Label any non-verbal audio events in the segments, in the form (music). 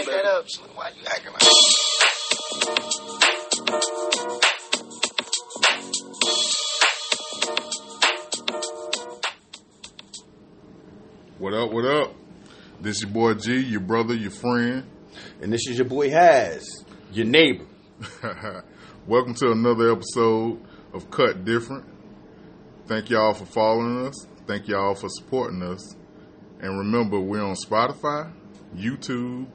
Light that up, Slim. Why you acting like What up, what up? This is your boy G, your brother, your friend. And this is your boy Has, your neighbor. (laughs) Welcome to another episode of Cut Different. Thank y'all for following us. Thank y'all for supporting us. And remember, we're on Spotify, YouTube,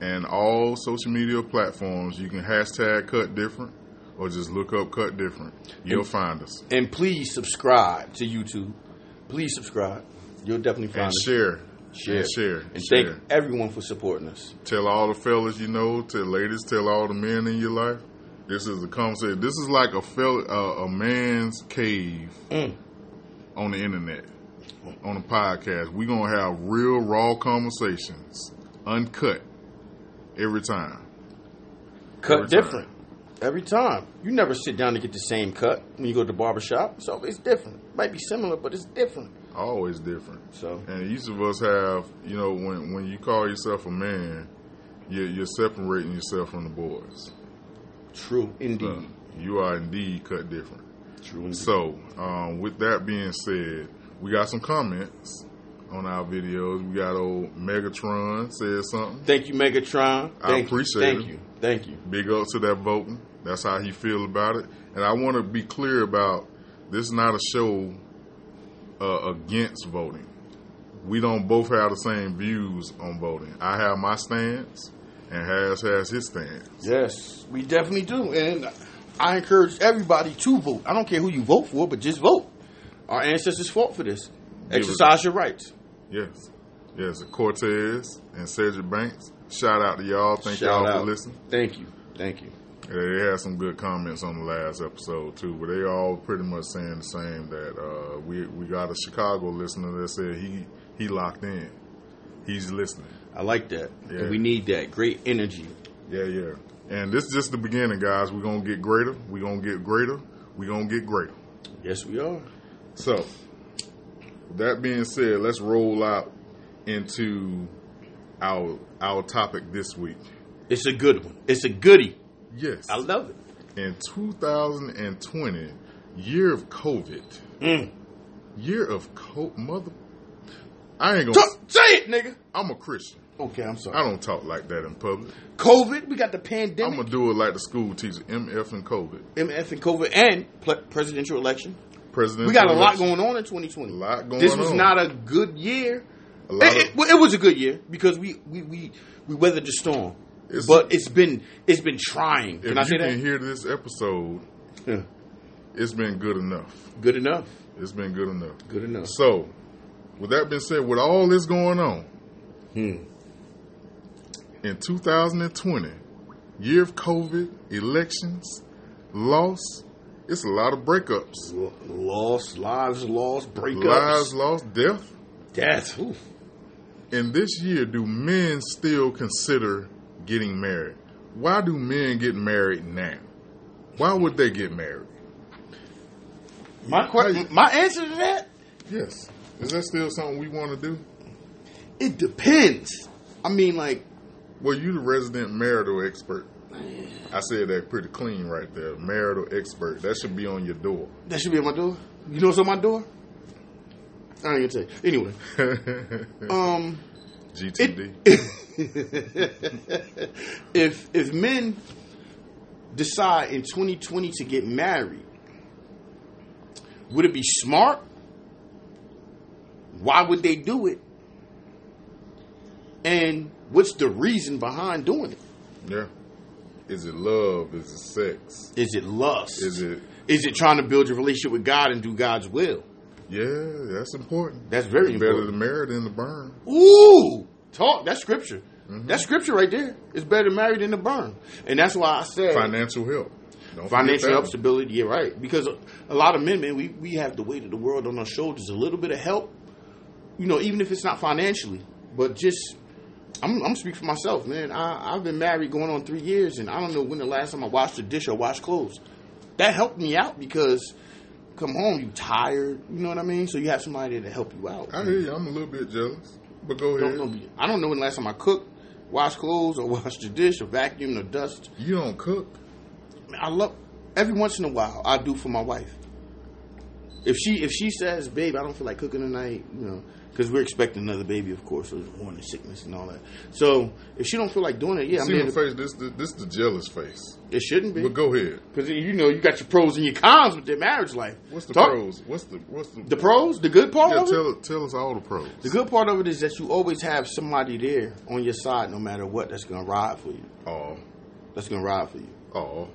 and all social media platforms. You can hashtag Cut Different or just look up Cut Different. You'll And- find us. And please subscribe to YouTube. Please subscribe. You'll definitely find And us. share. Share. And share. And share. thank everyone for supporting us. Tell all the fellas you know, tell ladies, tell all the men in your life. This is a conversation. This is like a uh, a man's cave Mm. on the internet, on a podcast. We're gonna have real raw conversations, uncut, every time. Cut Every time. different. Every time. You never sit down to get the same cut when you go to the barber shop. So it's different. Might be similar, but it's different. Always different. So And each of us have, you know, when when you call yourself a man, you're, you're separating yourself from the boys. true indeed. Uh, you are indeed cut different. True indeed. So, um, with that being said, we got some comments on our videos. We got old Megatron said something. Thank you, Megatron. I Thank appreciate you. Thank it. you. Thank you. Big up to that voting. That's how he feel about it. And I want to be clear about this is not a show uh, against voting. We don't both have the same views on voting. I have my stance, and Has has his stance. Yes, we definitely do. And I encourage everybody to vote. I don't care who you vote for, but just vote. Our ancestors fought for this. Exercise your rights. Yes. Yes, Cortez and Cedric Banks. Shout out to y'all. Thank Shout y'all out. for listening. Thank you. Thank you. Yeah, they had some good comments on the last episode too, but they all pretty much saying the same that uh, we we got a Chicago listener that said he he locked in, he's listening. I like that. Yeah. And we need that. Great energy. Yeah, yeah. And this is just the beginning, guys. We're gonna get greater. We're gonna get greater. We're gonna get greater. Yes, we are. So, that being said, let's roll out into our our topic this week. It's a good one. It's a goodie. Yes. I love it. in 2020, year of COVID, Mm. year of co mother. I ain't gonna. Talk- say it, nigga. I'm a Christian. Okay, I'm sorry. I don't talk like that in public. COVID, we got the pandemic. I'm gonna do it like the school teacher, MF and COVID. MF and COVID, and pl- presidential election. President. We got a lot going on in 2020. A lot going This was on. not a good year. A lot It, of- it, well, it was a good year because we we we, we weathered the storm. It's- but it's been it's been trying. Can I you say can that? hear this episode, Yeah. it's been good enough. Good enough. It's been good enough. Good enough. So, with that being said, with all this going on Hmm. in 2020, year of COVID, elections, loss, it's a lot of breakups. Lost lives, lost breakups, Lives lost, death. death. Ooh. In this year, do men still consider getting married? Why do men get married now? Why would they get married? My question, my answer to that, Yes. Is that still something we want to do? it depends. I mean, like, Well, you the resident marital expert. I said that pretty clean right there. Marital expert. That should be on your door. that should be on my door. You know what's on my door? I ain't gonna tell you. Anyway, (laughs) um, GTD. (laughs) if if men decide in 2020 to get married, would it be smart? Why would they do it? And what's the reason behind doing it? yeah. Is it love? Is it sex? Is it lust? Is it? Is it trying to build your relationship with God and do God's will? Yeah, that's important. That's very It's better important. to marry than to burn. Ooh, talk. That's scripture. Mm-hmm. That's scripture right there. It's better to marry than to burn, and that's why I said Financial help. Don't financial help, stability. Yeah, right. Because a, a lot of men, man, we we have the weight of the world on our shoulders. A little bit of help, you know, even if it's not financially, but just. I'm, I'm speaking for myself, man. I, I've been married going on three years, and I don't know when the last time I washed a dish or washed clothes. That helped me out because come home, you tired. You know what I mean? So you have somebody to help you out. I hear you. I'm a little bit jealous, but go ahead. don't I don't know when the last time I cooked. wash clothes or (laughs) wash the dish or vacuum or dust. You don't cook. I love every once in a while I do for my wife. If she if she says, "Babe, I don't feel like cooking tonight," you know, because we're expecting another baby, of course, so there's morning sickness and all that. So if she don't feel like doing it, yeah, I'm See there. my to- face. This, this, this the jealous face. It shouldn't be But go ahead. because you know you got your pros and your cons with their marriage life. What's the Talk- pros? What's the what's the The pros, the good part Yeah, of it. tell tell us all the pros. The good part of it is that you always have somebody there on your side, no matter what. That's gonna ride for you. Oh, That's gonna ride for you. oh.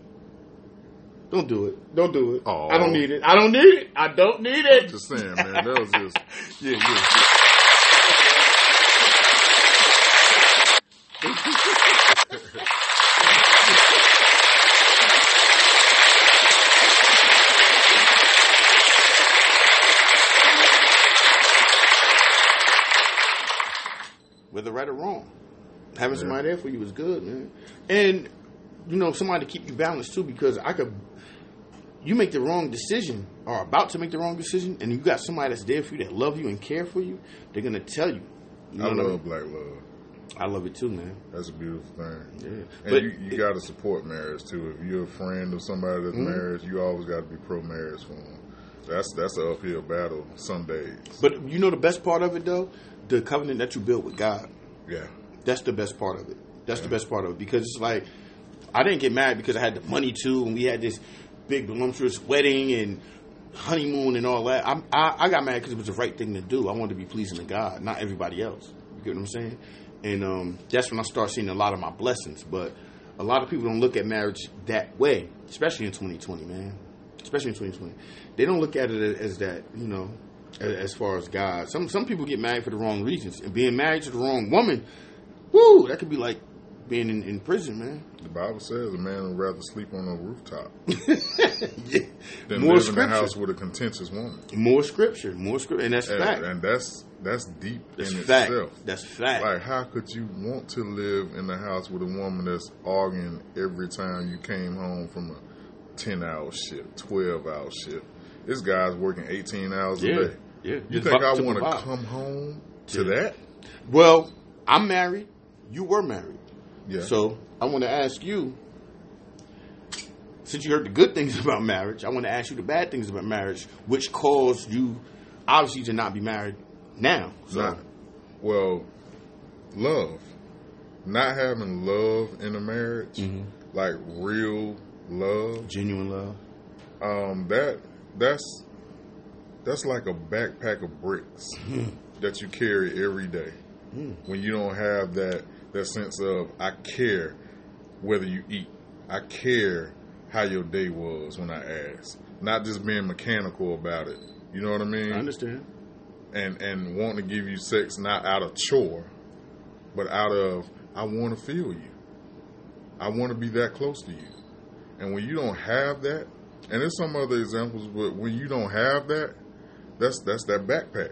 Don't do it. Don't do it. Aw. I don't oh. need it. I don't need it. I don't need it. Just saying, man. That was just. (laughs) Yeah, yeah. Whether right or wrong, having Yeah. somebody there for you is good, man. And you know, somebody to keep you balanced too, because I could. You make the wrong decision, or about to make the wrong decision, and you got somebody that's there for you that love you and care for you. They're gonna tell you. You know I what I mean? love black love. I love it too, man. That's a beautiful thing. Yeah. And But you, you got to support marriage too. If you're a friend of somebody that's Mhm. married, you always got to be pro marriage for them. That's that's an uphill battle some days. but you know the best part of it though, the covenant that you built with God. Yeah, That's the best part of it. That's the best part of it because it's like I didn't get married because I had the money too, and we had this big voluptuous wedding and honeymoon and all that. I'm, I I got mad because it was the right thing to do. I wanted to be pleasing to God, not everybody else. You get what I'm saying? And um, that's when I start seeing a lot of my blessings. But a lot of people don't look at marriage that way, especially in 2020, man. Especially in 2020, they don't look at it as that, you know, as far as God. Some some people get married for the wrong reasons, and being married to the wrong woman, woo, that could be like being in, in prison, man. The Bible says a man would rather sleep on a rooftop (laughs) than More live scripture. in a house with a contentious woman. More scripture, more scripture, and that's And, fact. and that's that's deep that's in fact. itself. That's fact. Like, how could you want to live in the house with a woman that's arguing every time you came home from a 10 hour shift, 12 hour shift? This guy's working 18 hours Yeah, a day. yeah. You think I want to come home to Yeah. that? Well, I'm married. You were married. Yeah. So I want to ask you, since you heard the good things (laughs) about marriage, I want to ask you the bad things about marriage, which caused you obviously to not be married now. So Not, well, love. Not having love in a marriage, Mm-hmm. like real love, genuine love. um, that that's that's like a backpack of bricks (laughs) that you carry every day. When you don't have that that sense of I care whether you eat, I care how your day was when I ask, not just being mechanical about it. You know what I mean? I understand. and and wanting to give you sex not out of chore, but out of I want to feel you. I want to be that close to you. And when you don't have that, and there's some other examples, but when you don't have that, that's that's that backpack.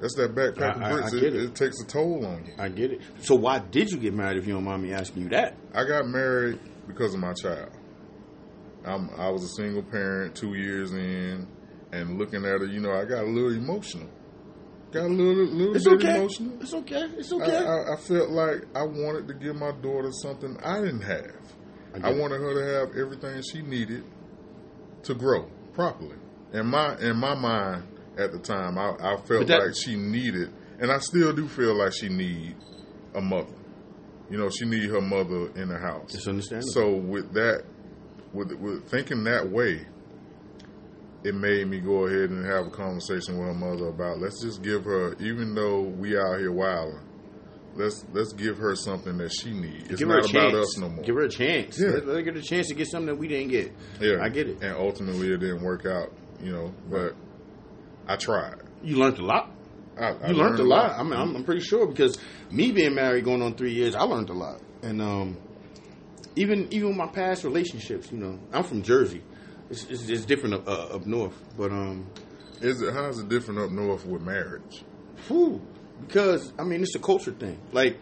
That's that backpack I- of bricks. I it, it. it. takes a toll on you. I get it. So why did you get married if you don't mind me asking you that? I got married because of my child. I'm, I was a single parent, two years in, and looking at her, you know, I got a little emotional. Got a little, little It's bit okay. emotional. It's okay. It's okay. I, I felt like I wanted to give my daughter something I didn't have. I I, wanted her to have everything she needed to grow properly. In my in my mind at the time, I, I felt that- like she needed, and I still do feel like she needs a mother. You know, she need her mother in the house. It's understandable. So with that, with with thinking that way, it made me go ahead and have a conversation with her mother about let's just give her, even though we out here wilding, let's let's give her something that she needs. It's Give her not about us no more. Give her a chance. Yeah. Let, let her get a chance to get something that we didn't get. yeah, I get it. And ultimately, it didn't work out. You know, but I tried. You learned a lot. I, I You learned, a lot. I mean, I'm, I'm pretty sure because me being married going on three years, I learned a lot. And um, even even my past relationships, you know, I'm from Jersey. It's, it's, it's different up, uh, up north, but um, Is it how's it different up north with marriage? whew, because I mean, it's a culture thing. Like,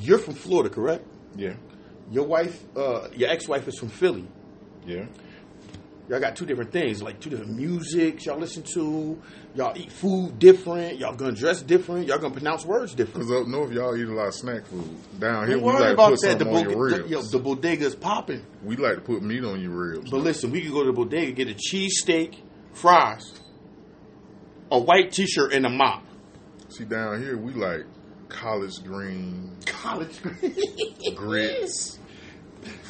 you're from Florida, correct? Yeah, Your wife, uh, your ex-wife is from Philly. yeah. Y'all got two different things, like two different music y'all listen to. Y'all eat food different. Y'all gonna dress different. Y'all gonna pronounce words different. Because up north, y'all eat a lot of snack food. Down here, Don't we worry like to about put that. The, something on your bodega, ribs. yo, the bodega's popping. we like to put meat on your ribs. But listen, we could go to the bodega, get a cheesesteak, fries, a white t-shirt, and a mop. See, down here, we like collard green, College green, grits,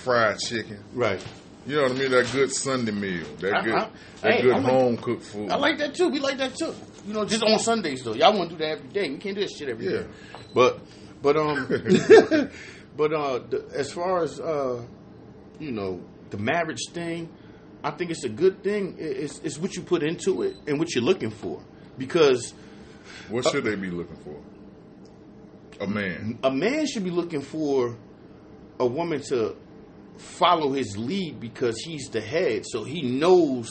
fried chicken. Right. You know what I mean? That good Sunday meal. That I- good, I- that hey, good like- home cooked food. I like that too. We like that too. You know, just on Sundays though. Y'all want to do that every day. We can't do that shit every day. Yeah. But, but um, (laughs) but uh, the, as far as uh, you know, the marriage thing, I think it's a good thing. It's it's what you put into it and what you're looking for. Because What should they be looking for? A man. a man should be looking for a woman to follow his lead because he's the head, so he knows,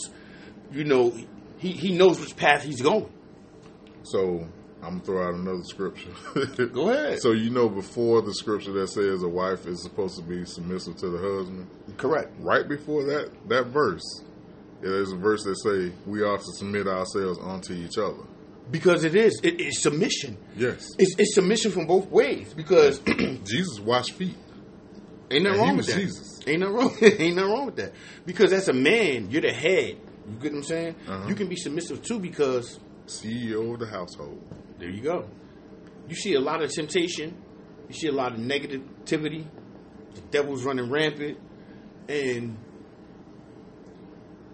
you know, he he knows which path he's going. So I'm gonna throw out another scripture. (laughs) Go ahead. So you know, before the scripture that says a wife is supposed to be submissive to the husband, Correct. right before that that verse, there's a verse that say we ought to submit ourselves unto each other. Because it is. It, it's submission. Yes, It's, it's submission from both ways. Because (clears throat) Jesus washed feet. Ain't nothing wrong with that. Jesus. Ain't nothing wrong. (laughs) ain't nothing wrong with that. Because as a man, you're the head. You get what I'm saying? Uh-huh. You can be submissive too because CEO of the household. there you go. You see a lot of temptation. You see a lot of negativity. The devil's running rampant, and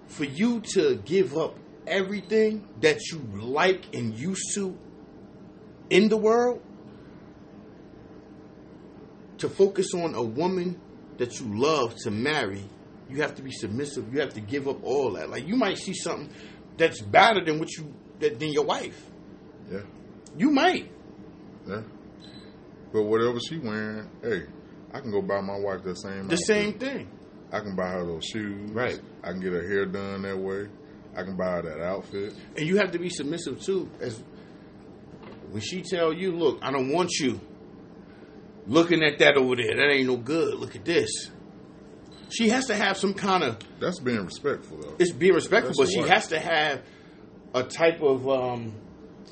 for you to give up everything that you like and used to in the world to focus on a woman that you love to marry, you have to be submissive. You have to give up all that. Like you might see something that's better than what you that, than your wife. Yeah, You might. yeah. But whatever she wearing, hey, I can go buy my wife that same. The outfit. same thing. I can buy her those shoes. Right. I can get her hair done that way. I can buy her that outfit. And you have to be submissive too. As when she tell you, look, I don't want you looking at that over there. That ain't no good. Look at this. She has to have some kind of That's being respectful though. it's being respectful, That's but she has to have a type of um,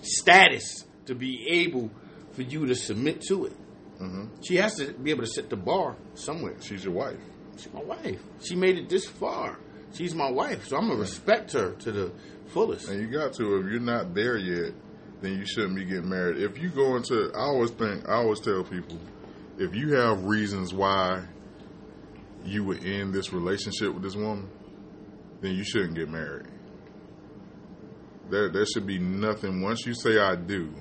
status to be able for you to submit to it. hmm She has to be able to set the bar somewhere. She's your wife. She's my wife. She made it this far. She's my wife, so I'm gonna respect her to the fullest. And you got to. If you're not there yet, then you shouldn't be getting married. If you go into, I always think, I always tell people, if you have reasons why you would end this relationship with this woman, then you shouldn't get married. There, there should be nothing. Once you say I do,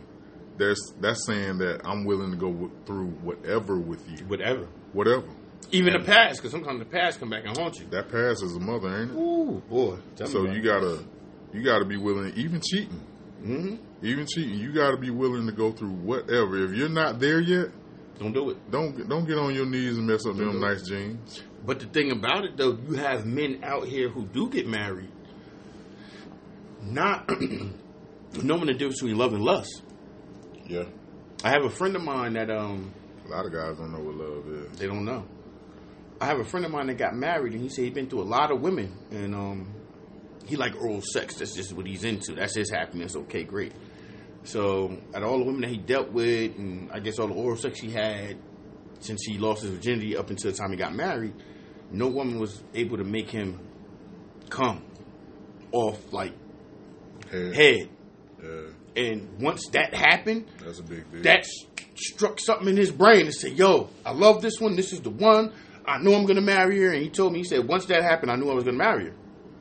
there's that's saying that I'm willing to go w- through whatever with you, Whatever. whatever. Even the past, because sometimes the past come back and haunt you. That past is a mother, ain't it? Ooh, boy. So you gotta, you gotta be willing, even cheating. Mhm. Even cheating, you got to be willing to go through whatever. If you're not there yet, Don't do it. don't don't get on your knees and mess up them Mhm. nice jeans. But the thing about it, though, you have men out here who do get married, not (clears throat) knowing the difference between love and lust. Yeah, I have a friend of mine that um a lot of guys don't know what love is. they don't know. I have a friend of mine that got married, and he said he's been through a lot of women, and um he like oral sex. That's just what he's into. That's his happiness. Okay, great. So, at all the women that he dealt with, and I guess all the oral sex he had since he lost his virginity up until the time he got married, no woman was able to make him come off like Head. head. Yeah, And once that happened, that's a big deal. that struck something in his brain and said, "Yo, I love this one. This is the one. I know I'm gonna marry her." And he told me, he said, "Once that happened, I knew I was gonna marry her."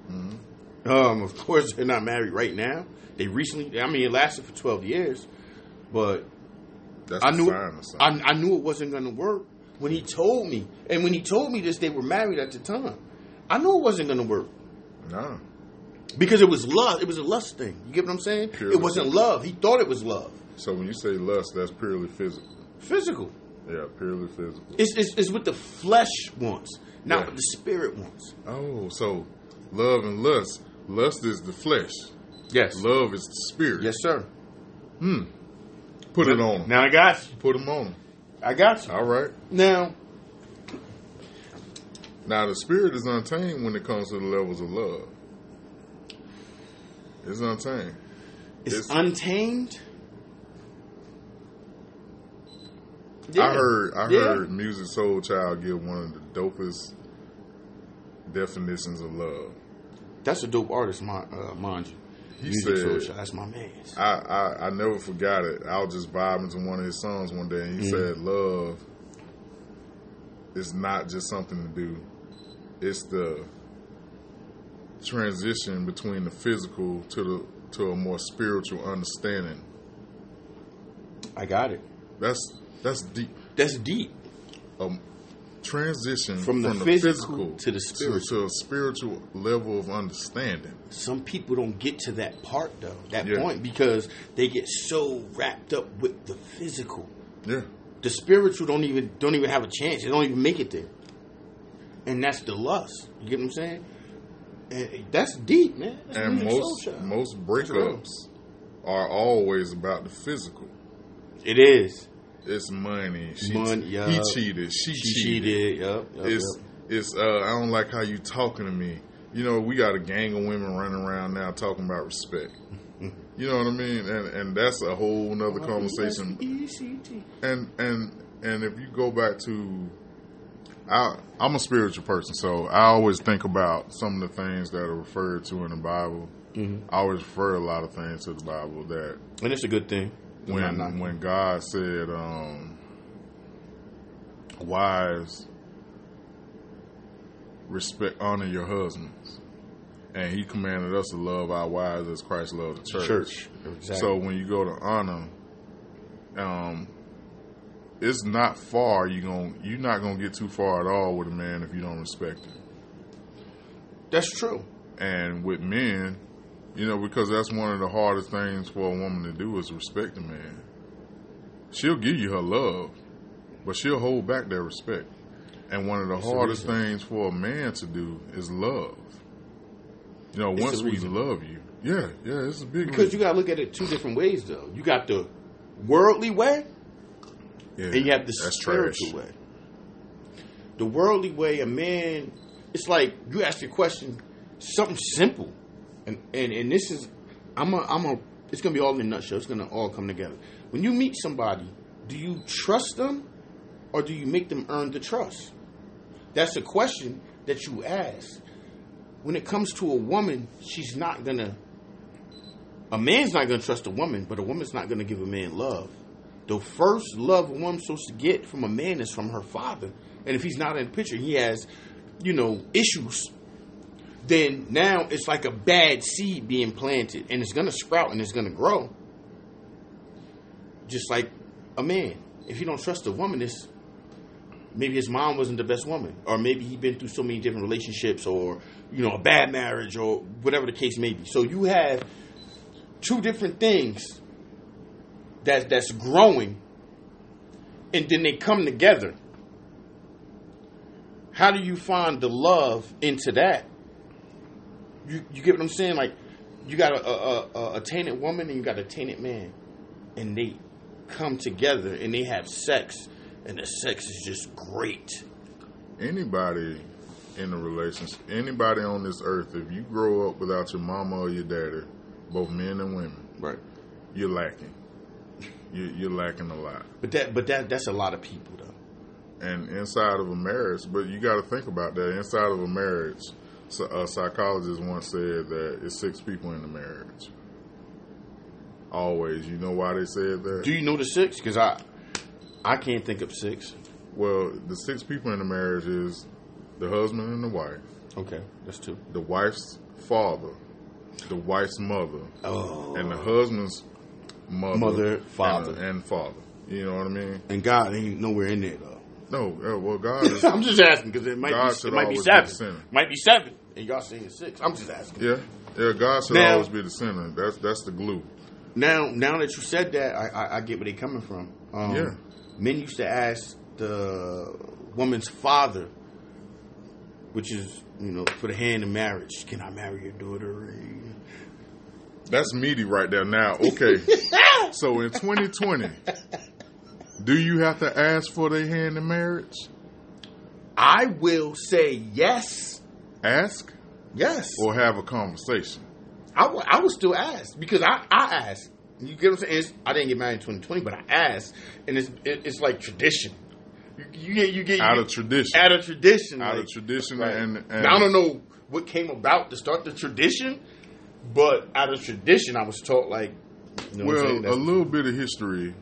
Mhm. Um, of course, they're not married right now. They recently, I mean, it lasted for 12 years, but That's I knew sign. I, I knew it wasn't gonna work when he told me. And when he told me this, they were married at the time. I knew it wasn't gonna work nah, because it was love. It was a lust thing. You get what I'm saying? Purely it wasn't physical. love. He thought it was love. so when you say lust, that's purely physical. Physical. Yeah, purely physical. It's, it's, it's what the flesh wants, not Yeah. what the spirit wants. Oh, so love and lust. Lust is the flesh. Yes. Love is the spirit. Yes, sir. Hmm. Put it on 'em. Now I got you. Put them on 'em. I got you. All right. Now, Now the spirit is untamed when it comes to the levels of love. It's untamed. It's, It's- untamed. I heard I Yeah. heard Musiq Soulchild give one of the dopest definitions of love. That's a dope artist, mind, uh, mind you. He Musiq said- that's my man. I, I I never forgot it. I was just vibing to one of his songs one day, and he Mhm. said, "Love is not just something to do; it's the transition between the physical to the to a more spiritual understanding." I got it. That's that's deep. That's deep. A transition From from, the the, physical physical, to the spiritual. to, a spiritual level of understanding. Some people don't get to that part though, that Yeah. point, because they get so wrapped up with the physical. Yeah, The spiritual don't even don't even have a chance. They don't even make it there. And that's the lust. You get what I'm saying? And that's deep, man. That's and most most breakups are always about the physical. it is. It's money. She, Money, He cheated. She, She cheated. cheated. Yup. yup, It's yup. it's. Uh, I don't like how you talking to me. You know, we got a gang of women running around now talking about respect. You know what I mean? And and that's a whole nother conversation. E-C-T. And and and if you go back to, I I'm a spiritual person, so I always think about some of the things that are referred to in the Bible. Mhm. I always refer a lot of things to the Bible that And it's a good thing. When when God said, um, "Wives, respect, honor your husbands," and He commanded us to love our wives as Christ loved the church. church. Exactly. So when you go to honor, um, it's not far. You going you're not gonna get too far at all with a man if you don't respect him. that's true. And with men, you know, because that's one of the hardest things for a woman to do is respect a man. She'll give you her love, but she'll hold back that respect. And one of the hardest things for a man to do is love. You know, It's once we love you, yeah, yeah, it's a big Because reason. you got to look at it two different ways, though. You got the worldly way, yeah, and you have the spiritual trash. way. The worldly way, a man, it's like you ask your question, something simple, and and and this is, I'm a, I'm a, it's gonna be all in a nutshell. It's gonna all come together. When you meet somebody, do you trust them, or do you make them earn the trust? That's a question that you ask. When it comes to a woman, she's not gonna. A man's not gonna trust a woman, but a woman's not gonna give a man love. The first love a woman's supposed to get from a man is from her father. And if he's not in the picture, he has, you know, issues. Then now it's like a bad seed being planted, and it's gonna sprout and it's gonna grow. Just like a man, if you don't trust a woman, it's maybe his mom wasn't the best woman, or maybe he'd been through so many different relationships, or you know, a bad marriage, or whatever the case may be. So you have two different things that that's growing, and then they come together. How do you find the love into that? You you get what I'm saying? Like you got a a, a, a tainted woman and you got a tainted man, and they come together and they have sex, and the sex is just great. Anybody in a relationship, anybody on this earth, if you grow up without your mama or your daddy, both men and women, Right. you're lacking. You, you're lacking a lot. But that but that that's a lot of people though. and inside of a marriage, but you got to think about that. Inside of a marriage, so a psychologist once said that it's six people in the marriage. Always, you know why they said that? Do you know the six? Because I I can't think of six. well, the six people in the marriage is the husband and the wife, Okay, that's two. the wife's father, the wife's mother, Oh, and the husband's mother, Mother, and- father. and, father. You know what I mean? and God ain't nowhere in there though. No, uh, well, God (laughs) is. I'm just asking because it might God be should it might be always be seven, might be seven, and y'all saying it's six. I'm just asking. yeah, yeah. God should Now- always be the center. That's that's the glue. Now, now that you said that, I, I, I get where they're coming from. Um, Yeah. Men used to ask the woman's father, which is you know for the hand in marriage, can I marry your daughter? That's meaty right there. Now, okay. (laughs) so in 2020, do you have to ask for their hand in marriage? I will say yes, Ask yes. or have a conversation. I will- I will still ask because I, I asked. You get what I'm saying? It's, I didn't get married in 2020, but I asked, and it's it, it's like tradition. You, you get you get you Out get- of tradition. out of tradition, Out like- of tradition right. and, and I don't know what came about to start the tradition, but out of tradition, I was taught like, you know Well, a little bit of history,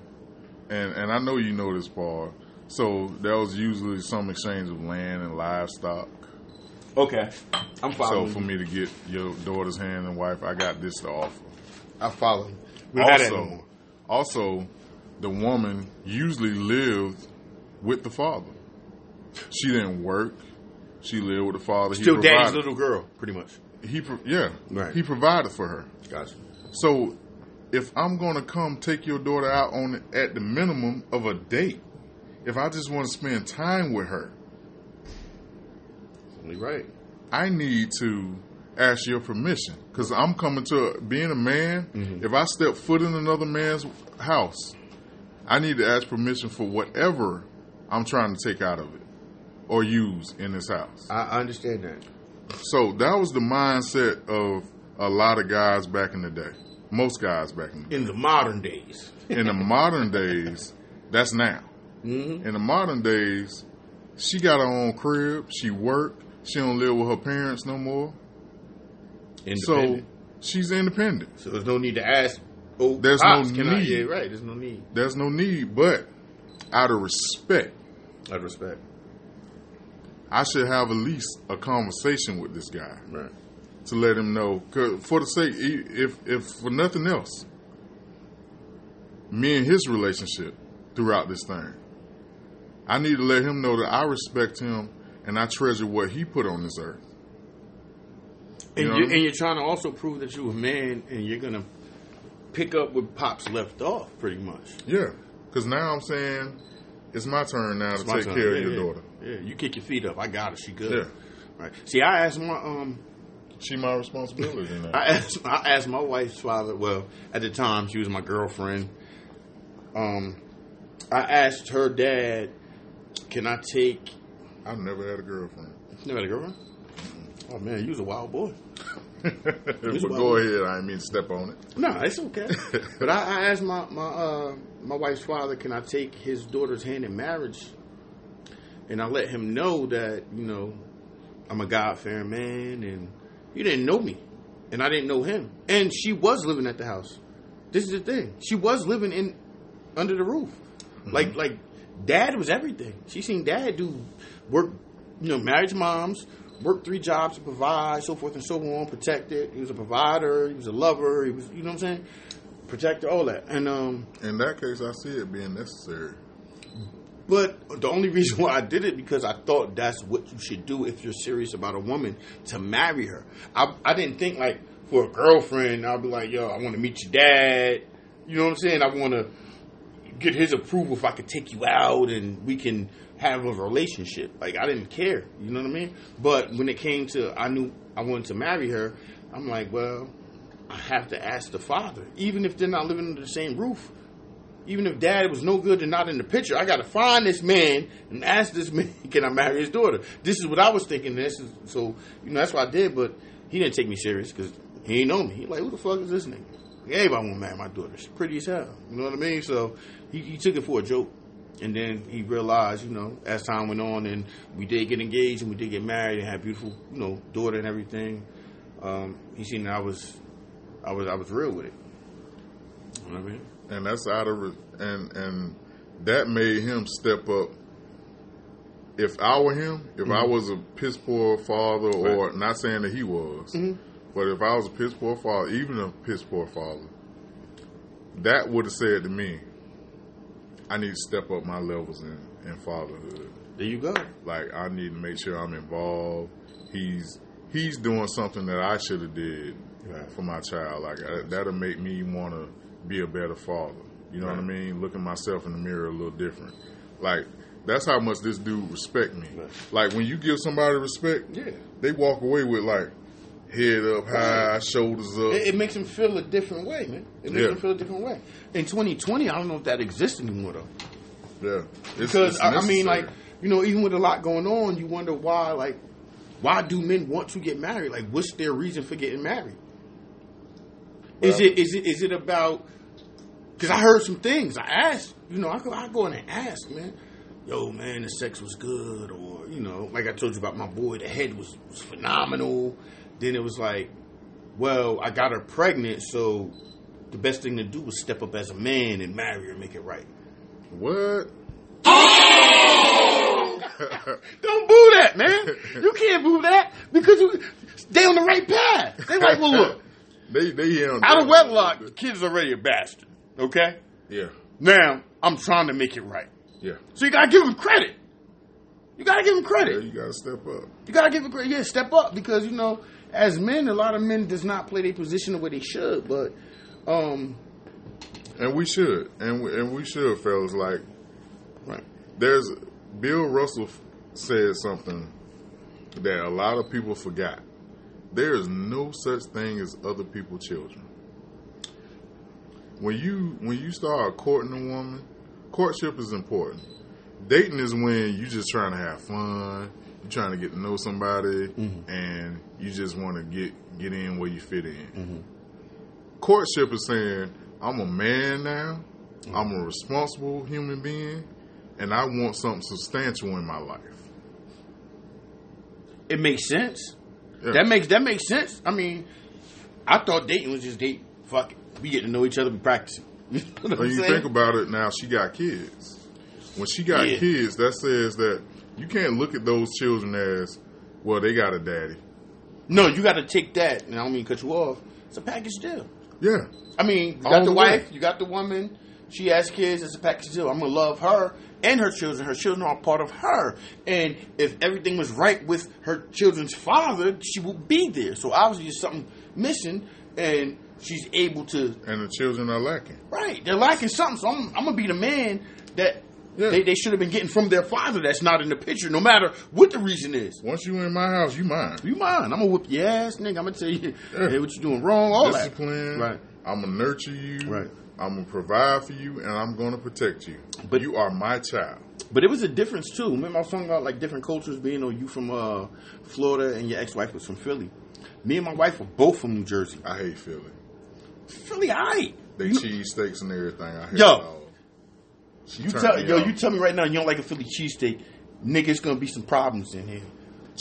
and and I know you know this part. So there was usually some exchange of land and livestock. okay, I'm following. So for me to get your daughter's hand and wife, I got this to offer. I follow. We Also, also, the woman usually lived with the father. She didn't work. She lived with the father. Still he daddy's little girl, pretty much. He yeah. Right. He provided for her. Gotcha. So if I'm gonna come take your daughter out on at the minimum of a date, if I just want to spend time with her, right. I need to ask your permission because I'm coming to being a man. Mhm. If I step foot in another man's house, I need to ask permission for whatever I'm trying to take out of it or use in this house. I understand that. So that was the mindset of a lot of guys back in the day. Most guys back in the. In the modern days. In the modern days, that's now. Mm-hmm. In the modern days, she got her own crib. She worked. She don't live with her parents no more. So she's independent. So, there's no need to ask. Oh, There's no can I? need. Yeah, right. There's no need. There's no need, but out of respect, Out of respect. I should have at least a conversation with this guy Right. To let him know. for the sake, if if for nothing else, me and his relationship throughout this thing, I need to let him know that I respect him and I treasure what he put on this earth. And, You know you, I mean? and you're trying to also prove that you're a man and you're going to pick up where Pops left off, pretty much. Yeah, because now I'm saying it's my turn now It's to take turn. care Yeah, of your yeah. daughter. Yeah, you kick your feet up. I got her. She good. Yeah. Right. See, I asked my um, She my responsibility. I asked I asked my wife's father. Well, at the time she was my girlfriend. Um, I asked her dad, "Can I take?" I've never had a girlfriend. Never had a girlfriend? Oh man, you was a wild boy. (laughs) but go ahead. I didn't mean to step on it. No, it's okay. but I, I asked my my uh, my wife's father, "Can I take his daughter's hand in marriage?" And I let him know that you know I'm a God fearing man, and he didn't know me, and I didn't know him, and she was living at the house. This is the thing; she was living in under the roof, like like dad was everything. She seen dad do work, you know, marriage moms. work three jobs to provide, so forth and so on, protected. He was a provider, he was a lover, he was, you know what I'm saying? Protector, all that. And um, In that case, I see it being necessary. But the only reason why I did it because I thought that's what you should do if you're serious about a woman to marry her. I I didn't think like for a girlfriend I'll be like, yo, I want to meet your dad. You know what I'm saying? I want to get his approval if I could take you out and we can have a relationship. Like I didn't care. You know what I mean? But when it came to I knew I wanted to marry her, I'm like, well, I have to ask the father, even if they're not living under the same roof even if dad was no good and not in the picture, I got to find this man and ask this (laughs) man, can I marry his daughter? This is what I was thinking. This is so you know that's what I did, but he didn't take me serious because he didn't know me. He like, who the fuck is this nigga? Like, Everybody want to marry my daughter. She's pretty as hell. You know what I mean? So he, he took it for a joke. And then he realized, you know, as time went on and we did get engaged and we did get married and had beautiful, you know, daughter and everything. Um, he seen that I was, I was, I was real with it. You know what I mean? And that's out of and and that made him step up. If I were him, if I mm-hmm. was a piss poor father, or not saying that he was, mm-hmm. but if I was a piss poor father, even a piss poor father, that would have said to me, "I need to step up my levels in, in fatherhood. There you go. Like I need to make sure I'm involved. He's he's doing something that I should have did Right. for my child. Like that'll make me want to be a better father. You know what I mean? Looking myself in the mirror a little different. Like that's how much this dude respect me. Right. Like when you give somebody respect, Yeah. they walk away with like head up high, shoulders up. It, it makes him feel a different way, man. It makes Yeah. him feel a different way. In 2020, I don't know if that exists anymore though. yeah, It's- Because it's I, I mean, like you know, even with a lot going on, you wonder why, like, why do men want to get married? Like, what's their reason for getting married? is it is it is it about? Because I heard some things. I asked, you know, I go I go in and ask, man. Yo, man, the sex was good, or you know, like I told you about my boy, the head was, was phenomenal. Then it was like, well, I got her pregnant, so the best thing to do was step up as a man and marry her, and make it right. What? (laughs) Don't boo that, man. You can't boo that because you, they on the right path. They like, well, look, (laughs) They they on out of wedlock, the kid's already a bastard. Okay, Yeah, now I'm trying to make it right. yeah. So you gotta give him credit. You gotta give him Yeah, credit. you gotta step up. You gotta give him credit. Yeah, step up because you know, as men, a lot of men does not play their position the way they should. But um, And we should, and we, and we should, fellas. Like, right, there's Bill Russell said something that a lot of people forgot. There is no such thing as other people's children. When you when you start courting a woman, courtship is important. Dating is when you just trying to have fun, you're trying to get to know somebody, mm-hmm. and you just want to get get in where you fit in. Mm-hmm. Courtship is saying, I'm a man now, mm-hmm. I'm a responsible human being, and I want something substantial in my life. it makes sense. Yeah. That makes that makes sense. I mean, I thought dating was just date. Fuck it, we get to know each other, we practice. (laughs) You know When you saying? think about it now, she got kids. When she got Yeah. kids, that says that you can't look at those children as, well, they got a daddy. no, you got to take that. And I don't mean to cut you off. It's a package deal. Yeah. I mean, you All got the the wife, way. you got the woman. She has kids. It's a package deal. I'm gonna love her and her children. Her children are part of her. And if everything was right with her children's father, she would be there. So obviously, there's something missing, and she's able to. And the children are lacking. Right, they're lacking something. So I'm, I'm gonna be the man that. Yeah. They, they should have been getting from their father that's not in the picture, no matter what the reason is. Once you in my house, you mine. You mine. I'm gonna whoop your ass, nigga. I'm gonna tell you Yeah. hey, what you doing wrong, all that. Discipline. Right. I'm gonna nurture you. Right. I'm gonna provide for you, and I'm gonna protect you. But- But you are my child. But it was a difference too. Remember I was talking about like different cultures being, or you from uh, Florida and your ex-wife was from Philly. Me and my wife were both from New Jersey. I hate Philly. Philly, I. They cheese steaks and everything. I hate Yo. You tell yo, off. you tell me right now you don't like a Philly cheesesteak, nigga. It's gonna be some problems in here.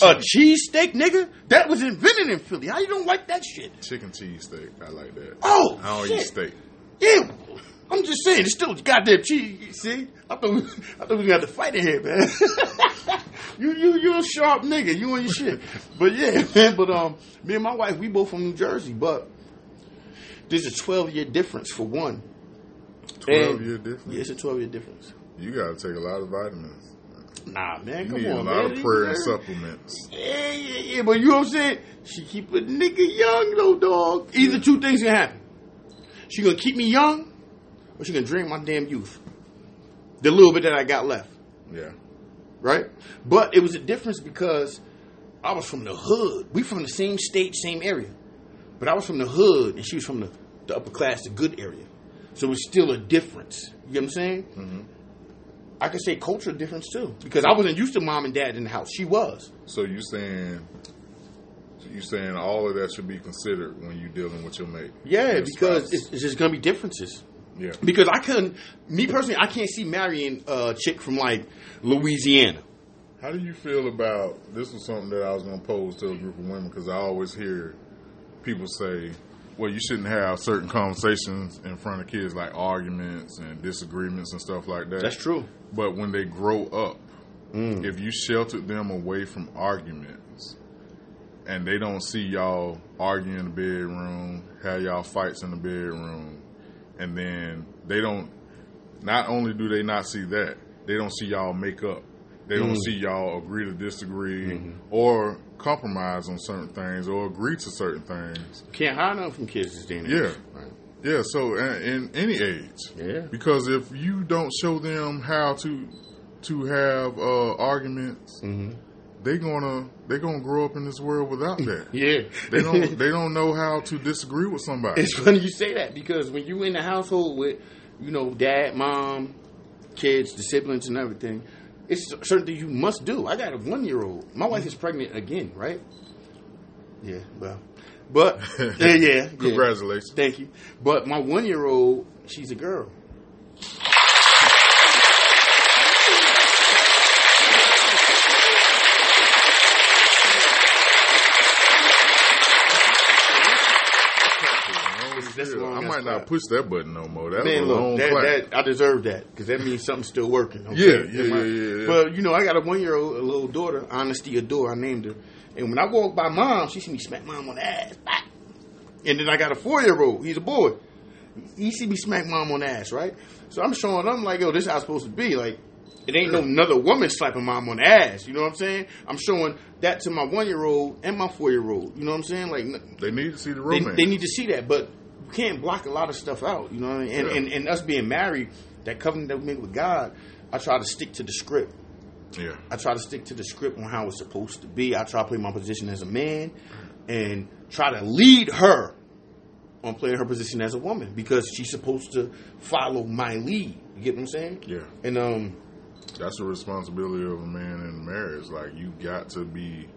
A cheesesteak, nigga, that was invented in Philly. How you don't like that shit? chicken cheese steak. I like that. Oh, I don't shit. eat steak. Yeah, I'm just saying, it's still goddamn cheese. See, I thought we, I thought we got to fight in here, man. (laughs) you you you a sharp nigga, you on your shit. But yeah, (laughs) man. But um, me and my wife, we both from New Jersey, but there's a 12 year difference for one. Twelve And- year difference. Yeah, it's a 12 year difference. You got to take a lot of vitamins. Nah, man, You come need on, a lot man. of prayer and supplements. Yeah, yeah, yeah. But you know what I'm saying? She keep a nigga young, though, dog. Either two things can happen. She gonna keep me young, or she gonna drain my damn youth. The little bit that I got left, Yeah. right? But it was a difference because I was from the hood. We from the same state, same area. But I was from the hood, and she was from the, the upper class, the good area. So it's still a difference. You know what I'm saying? Mm-hmm. I could say cultural difference too, because I wasn't used to mom and dad in the house. She was. So you saying you saying all of that should be considered when you dealing with your mate? Yeah, your because it's, it's just gonna be differences. yeah. Because I couldn't, me personally, I can't see marrying a chick from like Louisiana. How do you feel about this? Was something that I was going to pose to a group of women because I always hear people say, "Well, you shouldn't have certain conversations in front of kids, like arguments and disagreements and stuff like that." That's true. But when they grow up, mm. if you sheltered them away from arguments and they don't see y'all argue in the bedroom, have y'all fights in the bedroom, and then they don't, not only do they not see that, they don't see y'all make up. They don't mm. see y'all agree to disagree mm-hmm. or compromise on certain things or agree to certain things. Can't hide nothing from kids this day. Yeah. Right. Yeah, so in, in any age. Yeah. Because if you don't show them how to to have uh, arguments, Mm-hmm. they gonna they gonna grow up in this world without that. (laughs) Yeah. They don't (laughs) they don't know how to disagree with somebody. It's funny you say that because when you in the household with, you know, dad, mom, kids, the siblings, and everything, it's certain things you must do. I got a one year old. My wife is pregnant again, right? Yeah, well, but (laughs) yeah, yeah, yeah. Congratulations. Thank you. But my one year old, she's a girl. That's Yeah, long I might not push that button no more. That Man, look, long that, that, I deserve that because that means something's still working. okay? Yeah, yeah, yeah, yeah, yeah. But you know, I got a one year old, a little daughter, Honesty Adore. I named her, and when I walk by mom, she see me smack mom on the ass. Bah! And then I got a four year old. He's a boy. He see me smack mom on the ass, right? So I'm showing. I'm like, yo, this is how it's supposed to be. Like, it ain't no another woman slapping mom on the ass. You know what I'm saying? I'm showing that to my one year old and my four year old. You know what I'm saying? Like, they need to see the romance. they need to see that, but can't block a lot of stuff out. You know what I mean? And, Yeah. and, and us being married, that covenant that we made with God, I try to stick to the script. yeah. I try to stick to the script on how it's supposed to be. I try to play my position as a man and try to lead her on playing her position as a woman because she's supposed to follow my lead. You get what I'm saying? Yeah. And um, That's the responsibility of a man in marriage. Like you got to be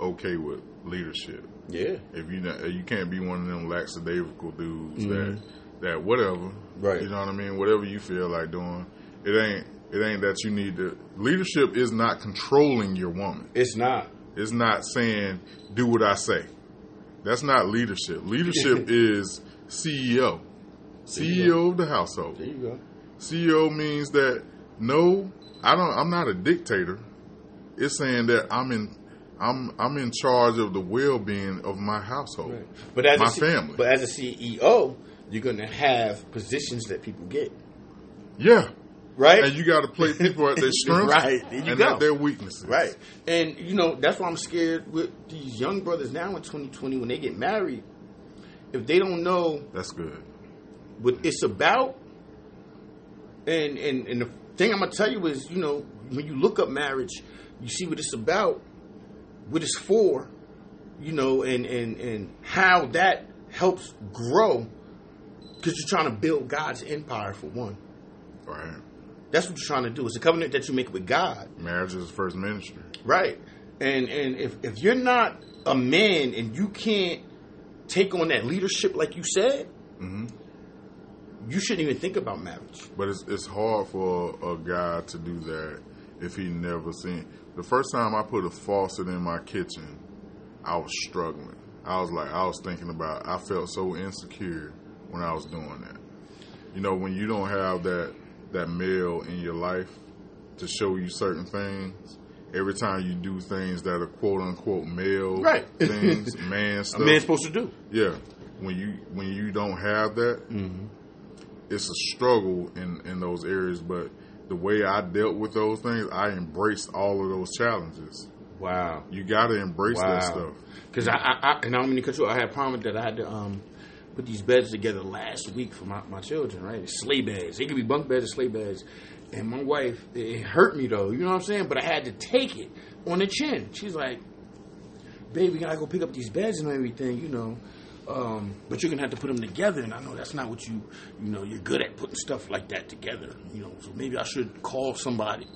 okay with leadership. Yeah, If you not, you can't be one of them lackadaisical dudes that Mhm. that whatever. Right. You know what I mean? Whatever you feel like doing, it ain't it ain't that you need to. Leadership is not controlling your woman. it's not. It's not saying do what I say. That's not leadership. Leadership (laughs) is CEO. CEO of the household. There you go. CEO means that no, I don't. I'm not a dictator. It's saying that I'm in. I'm I'm in charge of the well-being of my household. Right. But as My C- family. But as a CEO, you're going to have positions that people get, Yeah, right? and you got to play people at their (laughs) strengths Right. And go. at their weaknesses. Right. And you know, that's why I'm scared with these young brothers now in 2020 when they get married. If they don't know That's good. what it's about, and and and the thing I'm gonna tell you is, you know, when you look up marriage, you see what it's about, what it's for, you know, and and and how that helps grow, because you're trying to build God's empire for one. Right. That's what you're trying to do. It's a covenant that you make with God. Marriage is the first ministry. Right. And and if, if you're not a man and you can't take on that leadership like you said, hmm you shouldn't even think about marriage. But it's it's hard for a guy to do that if he never seen. The first time I put a faucet in my kitchen, I was struggling. I was like, I was thinking about. I felt so insecure when I was doing that. You know, when you don't have that that male in your life to show you certain things. Every time you do things that are quote unquote male Right. (laughs) things, man stuff. A man's supposed to do. Yeah, when you when you don't have that, Mm-hmm. it's a struggle in in those areas. But the way I dealt with those things, I embraced all of those challenges. Wow. You got to embrace that stuff. Because I, I, I and I don't mean to cut you. I had promised that I had to um put these beds together last week for my, my children. Right, sleigh beds. It could be bunk beds or sleigh beds. And my wife, it hurt me though. You know what I'm saying? But I had to take it on the chin. She's like, "Baby, we gotta go pick up these beds and everything." You know. Um, but you're gonna have to put them together, and I know that's not what you, you know, you're good at putting stuff like that together. You know, so maybe I should call somebody.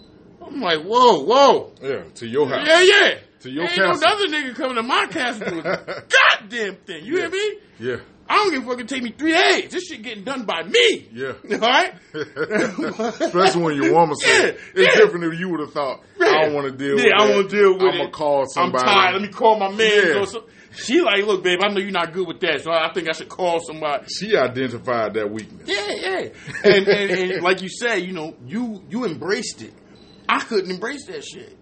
I'm like, whoa, whoa, Yeah, to your house. yeah, yeah. To your Ain't castle. no other nigga coming to my castle a (laughs) goddamn thing. You hear me? Yeah, I don't give a fuck. It take me three days. This shit getting done by me. yeah. (laughs) All right. (laughs) Especially when your woman said Yeah, it's yeah. different than you would have thought I don't want to deal with Yeah, I that. want to deal with I'm it. gonna call somebody. I'm tired. Let me call my man. Yeah. So- she like, look, babe. I know you're not good with that, so I think I should call somebody. She identified that weakness. Yeah, yeah. And, and, and like you said, you know, you you embraced it. I couldn't embrace that shit.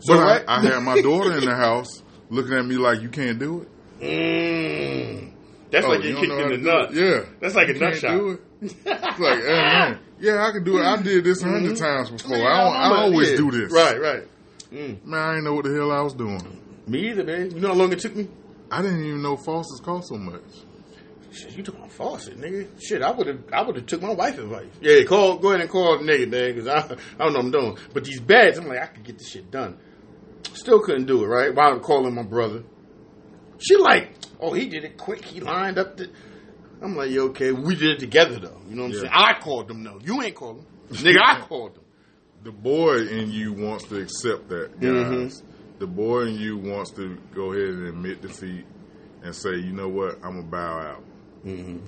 So But I, I had my daughter in the house looking at me like you can't do it. (laughs) Mm. That's Oh, like you kicked in the nuts. Yeah. That's like a You nut can't shot. do it. (laughs) It's like, hey, man, yeah, I can do it. I mm-hmm. did this a 100 mm-hmm. times before. Yeah, I, don't, I a- always do this. Right, right. Mm. Man, I didn't know what the hell I was doing. Me either, man. You know how long it took me? I didn't even know faucets cost so much. Shit, you took my faucet, nigga. Shit, I would have, I would have took my wife advice. Yeah, call, go ahead and call the nigga, man, because I, I don't know what I'm doing. But these beds, I'm like, I could get this shit done. Still couldn't do it, right? While I'm calling my brother, she like, oh, he did it quick. He lined up the. I'm like, yeah, okay, we did it together though. You know what I'm Yeah. saying? I called them though. You ain't called them, nigga. I (laughs) called them. the boy in you wants to accept that, guys. Mm-hmm. The boy in you wants to go ahead and admit defeat and say, you know what, I'm gonna bow out. Mm-hmm.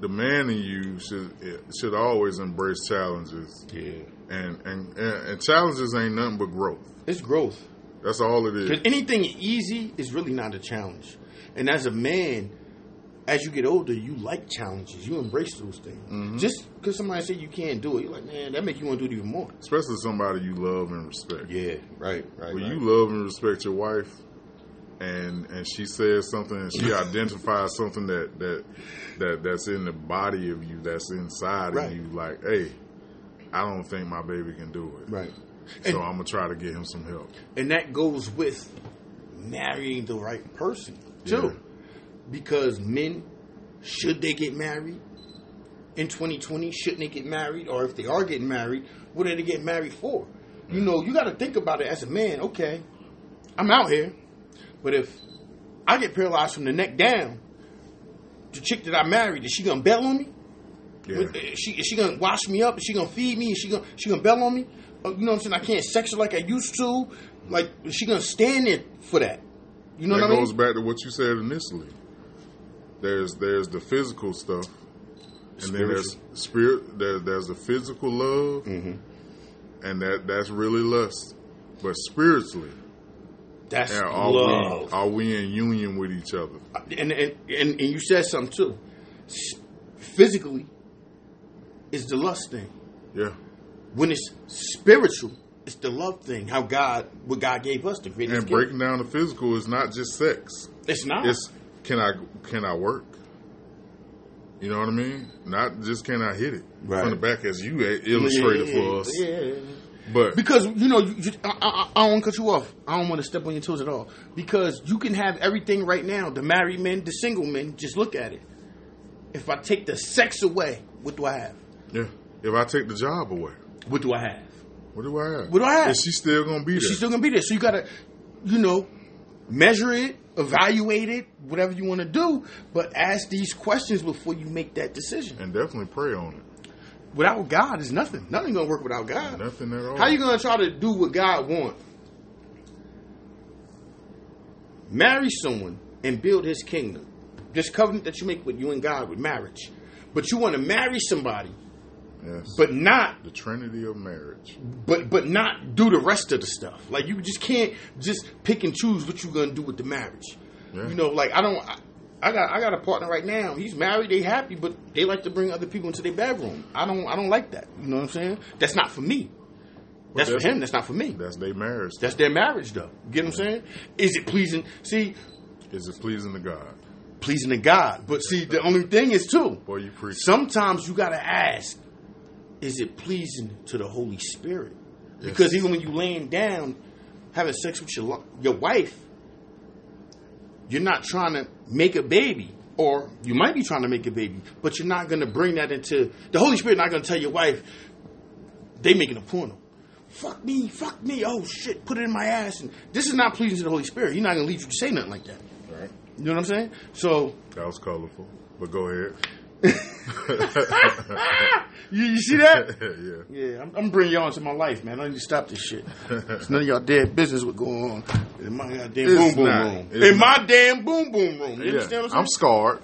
The man in you should should always embrace challenges, Yeah. and and and, and challenges ain't nothing but growth. It's growth. That's all it is. Because anything easy is really not a challenge. And as a man, as you get older, you like challenges. You embrace those things. Mm-hmm. Just because somebody said you can't do it, you're like, man, that make you want to do it even more. Especially somebody you love and respect. Yeah, right, right. When you love and respect your wife, and and she says something, and she (laughs) identifies something that that that that's in the body of you, that's inside Right. of you, like, hey, I don't think my baby can do it. right. So And- I'm gonna try to get him some help. And that goes with marrying the right person too. Yeah. Because men, should they get married in 2020? Shouldn't they get married? Or if they are getting married, what are they getting married for? You know, you got to think about it as a man. Okay, I'm out here, but if I get paralyzed from the neck down, the chick that I married, is she gonna bail on me? Yeah. Is she is she gonna wash me up? Is she gonna feed me? Is she gonna she gonna bail on me? Uh, You know what I'm saying? I can't sex her like I used to. Like is she gonna stand there for that? You know that what I mean? goes back to what you said initially. There's there's the physical stuff, and then there's spirit. There, there's the physical love, Mm-hmm. and that that's really lust. But spiritually, That's are, are love. we are we in union with each other? and, and and and you said something too. S- Physically, is the lust thing. Yeah, When it's spiritual, it's the love thing. How God, what God gave us to create. and breaking down the physical is not just sex. It's not. It's can I can I work? You know what I mean? Not just can I hit it Right. from the back as you illustrated for us, Yeah. but Because you know, you, you, I, I, I don't want to cut you off. I don't want to step on your toes at all. Because you can have everything right now. The married men, the single men. Just look at it. If I take the sex away, what do I have? yeah, if I take the job away, What do I have? What do I have? What do I have? Is she still gonna be there? She's still gonna be there. So you gotta, you know, measure it, evaluate it, whatever you want to do. But ask these questions before you make that decision. and definitely pray on it. Without God, is nothing. Nothing gonna work without God. Nothing at all. How you gonna try to do what God wants? Marry someone and build His kingdom. This covenant that you make with you and God with marriage, but you want to marry somebody, Yes. but not, the Trinity of marriage. but but not do the rest of the stuff. Like you just can't just pick and choose what you're gonna do with the marriage. Yeah. You know, like I don't. I, I got I got a partner right now. He's married. They happy, but they like to bring other people into their bedroom. I don't I don't like that. You know what I'm saying? That's not for me. That's, that's- for him. That's not for me. That's their marriage. That's their marriage, though. You get what I'm saying? Is it pleasing? See, Is it pleasing to God? pleasing to God. But see, the only thing is too. Boy, you preach. Sometimes you gotta ask, is it pleasing to the Holy Spirit? Because even when you laying down, having sex with your your wife, you're not trying to make a baby, or you might be trying to make a baby, but you're not gonna bring that into the Holy Spirit. Not gonna tell your wife they making a porno. Fuck me, fuck me. Oh shit, put it in my ass. And this is not pleasing to the Holy Spirit. He's not gonna leave you to say nothing like that. Right. You know what I'm saying? So That was colorful. But go ahead. (laughs) you, you see that? (laughs) yeah. Yeah, I'm, I'm bringing y'all into my life, man. I need to stop this shit. It's none of y'all dead business what's going on in my damn boom boom not. room. It's in my damn boom boom room. You Yeah. understand what I'm I'm saying? scarred.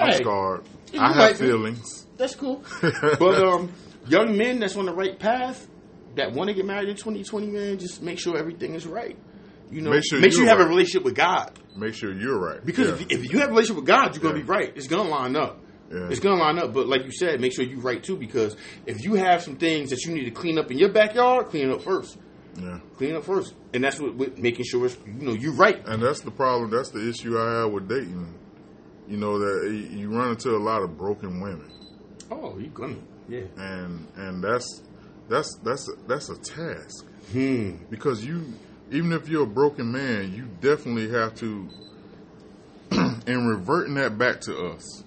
I'm Hey. scarred. I have be. feelings. That's cool. (laughs) but um, young men that's on the right path that want to get married in 2020, man, just make sure everything is right. You know, Make sure you you're have a relationship with God. Make sure you're right. Because Yeah. if, if you have a relationship with God, you're gonna be right. It's gonna line up. Yeah. It's gonna line up. But like you said, make sure you're right too. Because if you have some things that you need to clean up in your backyard, clean it up first. yeah. Clean it up first, and that's what with making sure it's you know you're right. And that's the problem. That's the issue I have with dating. You know that you run into a lot of broken women, Oh, you gonna yeah. and and that's that's that's that's a task Hmm. because you even if you're a broken man, you definitely have to. (clears throat) and reverting that back to us,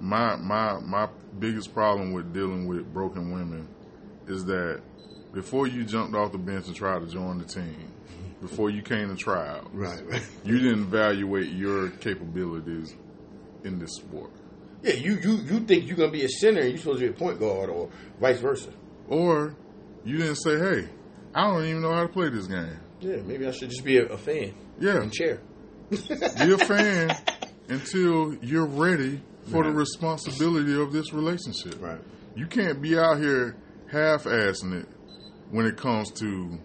my my my biggest problem with dealing with broken women is that before you jumped off the bench and tried to join the team, before you came to try out, Right, right. you didn't evaluate your capabilities in this sport. Yeah, you you you think you're gonna be a center and you're supposed to be a point guard or vice versa. Or You didn't say, "Hey, I don't even know how to play this game." Yeah, maybe I should just be a, a fan Yeah, and chair. be a fan (laughs) until you're ready for the responsibility of this relationship. Right. You can't be out here half-assing it when it comes to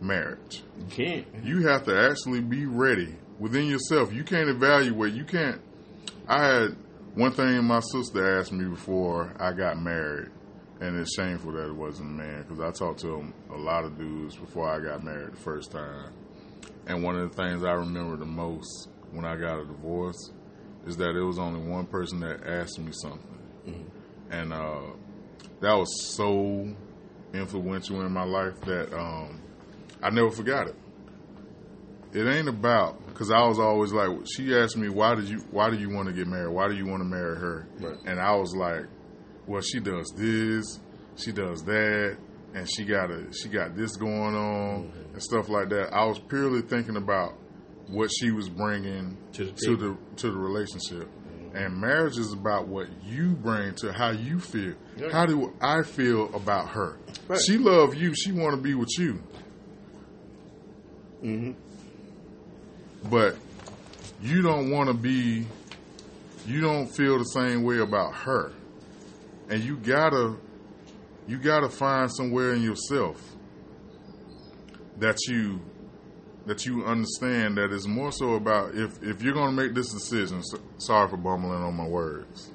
marriage. You can't. You have to actually be ready within yourself. You can't evaluate. You can't. I had one thing my sister asked me before I got married, and it's shameful that it wasn't a man because I talked to a lot of dudes before I got married the first time. And one of the things I remember the most when I got a divorce is that it was only one person that asked me something, and uh, that was so influential in my life that um, I never forgot it. It ain't about because I was always like she asked me why did you why do you want to get married? Why do you want to marry her? Right. and I was like well she does this she does that and she got a she got this going on and stuff like that. I was purely thinking about what she was bringing To the to the to the relationship. And marriage is about what you bring to how you feel. Yeah. how do I feel about her? Right. she love you. She want to be with you. Mm-hmm. but you don't want to be you don't feel the same way about her. And you gotta you gotta find somewhere in yourself that you that you understand that it's more so about if if you're gonna make this decision so, sorry for bumbling on my words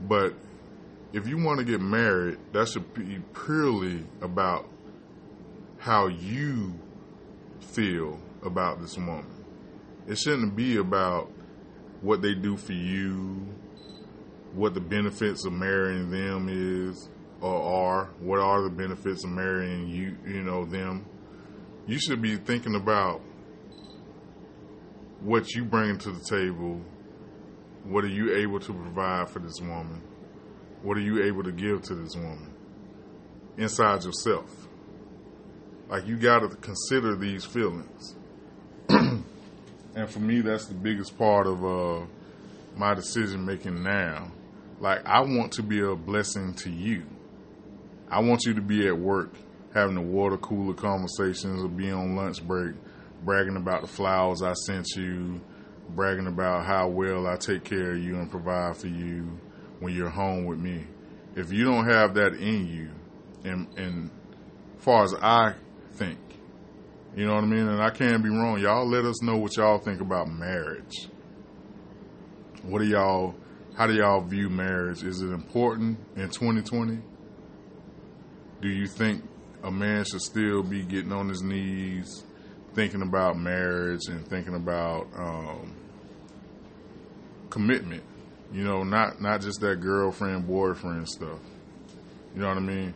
but if you want to get married that should be purely about how you feel about this woman. It shouldn't be about what they do for you, what the benefits of marrying them is or are, what are the benefits of marrying you, you know, them. You should be thinking about what you bring to the table. What are you able to provide for this woman? What are you able to give to this woman inside yourself? Like you got to consider these feelings. (clears throat) and for me, that's the biggest part of uh, my decision making now. Like I want to be a blessing to you. I want you to be at work having the water cooler conversations or be on lunch break bragging about the flowers I sent you, bragging about how well I take care of you and provide for you when you're home with me. If you don't have that in you, and, and far as I think, you know what I mean? And I can't be wrong. Y'all let us know what y'all think about marriage. What do y'all, how do y'all view marriage? Is it important in 2020? Do you think a man should still be getting on his knees, thinking about marriage and thinking about um, commitment? You know, not not just that girlfriend boyfriend stuff. You know what I mean?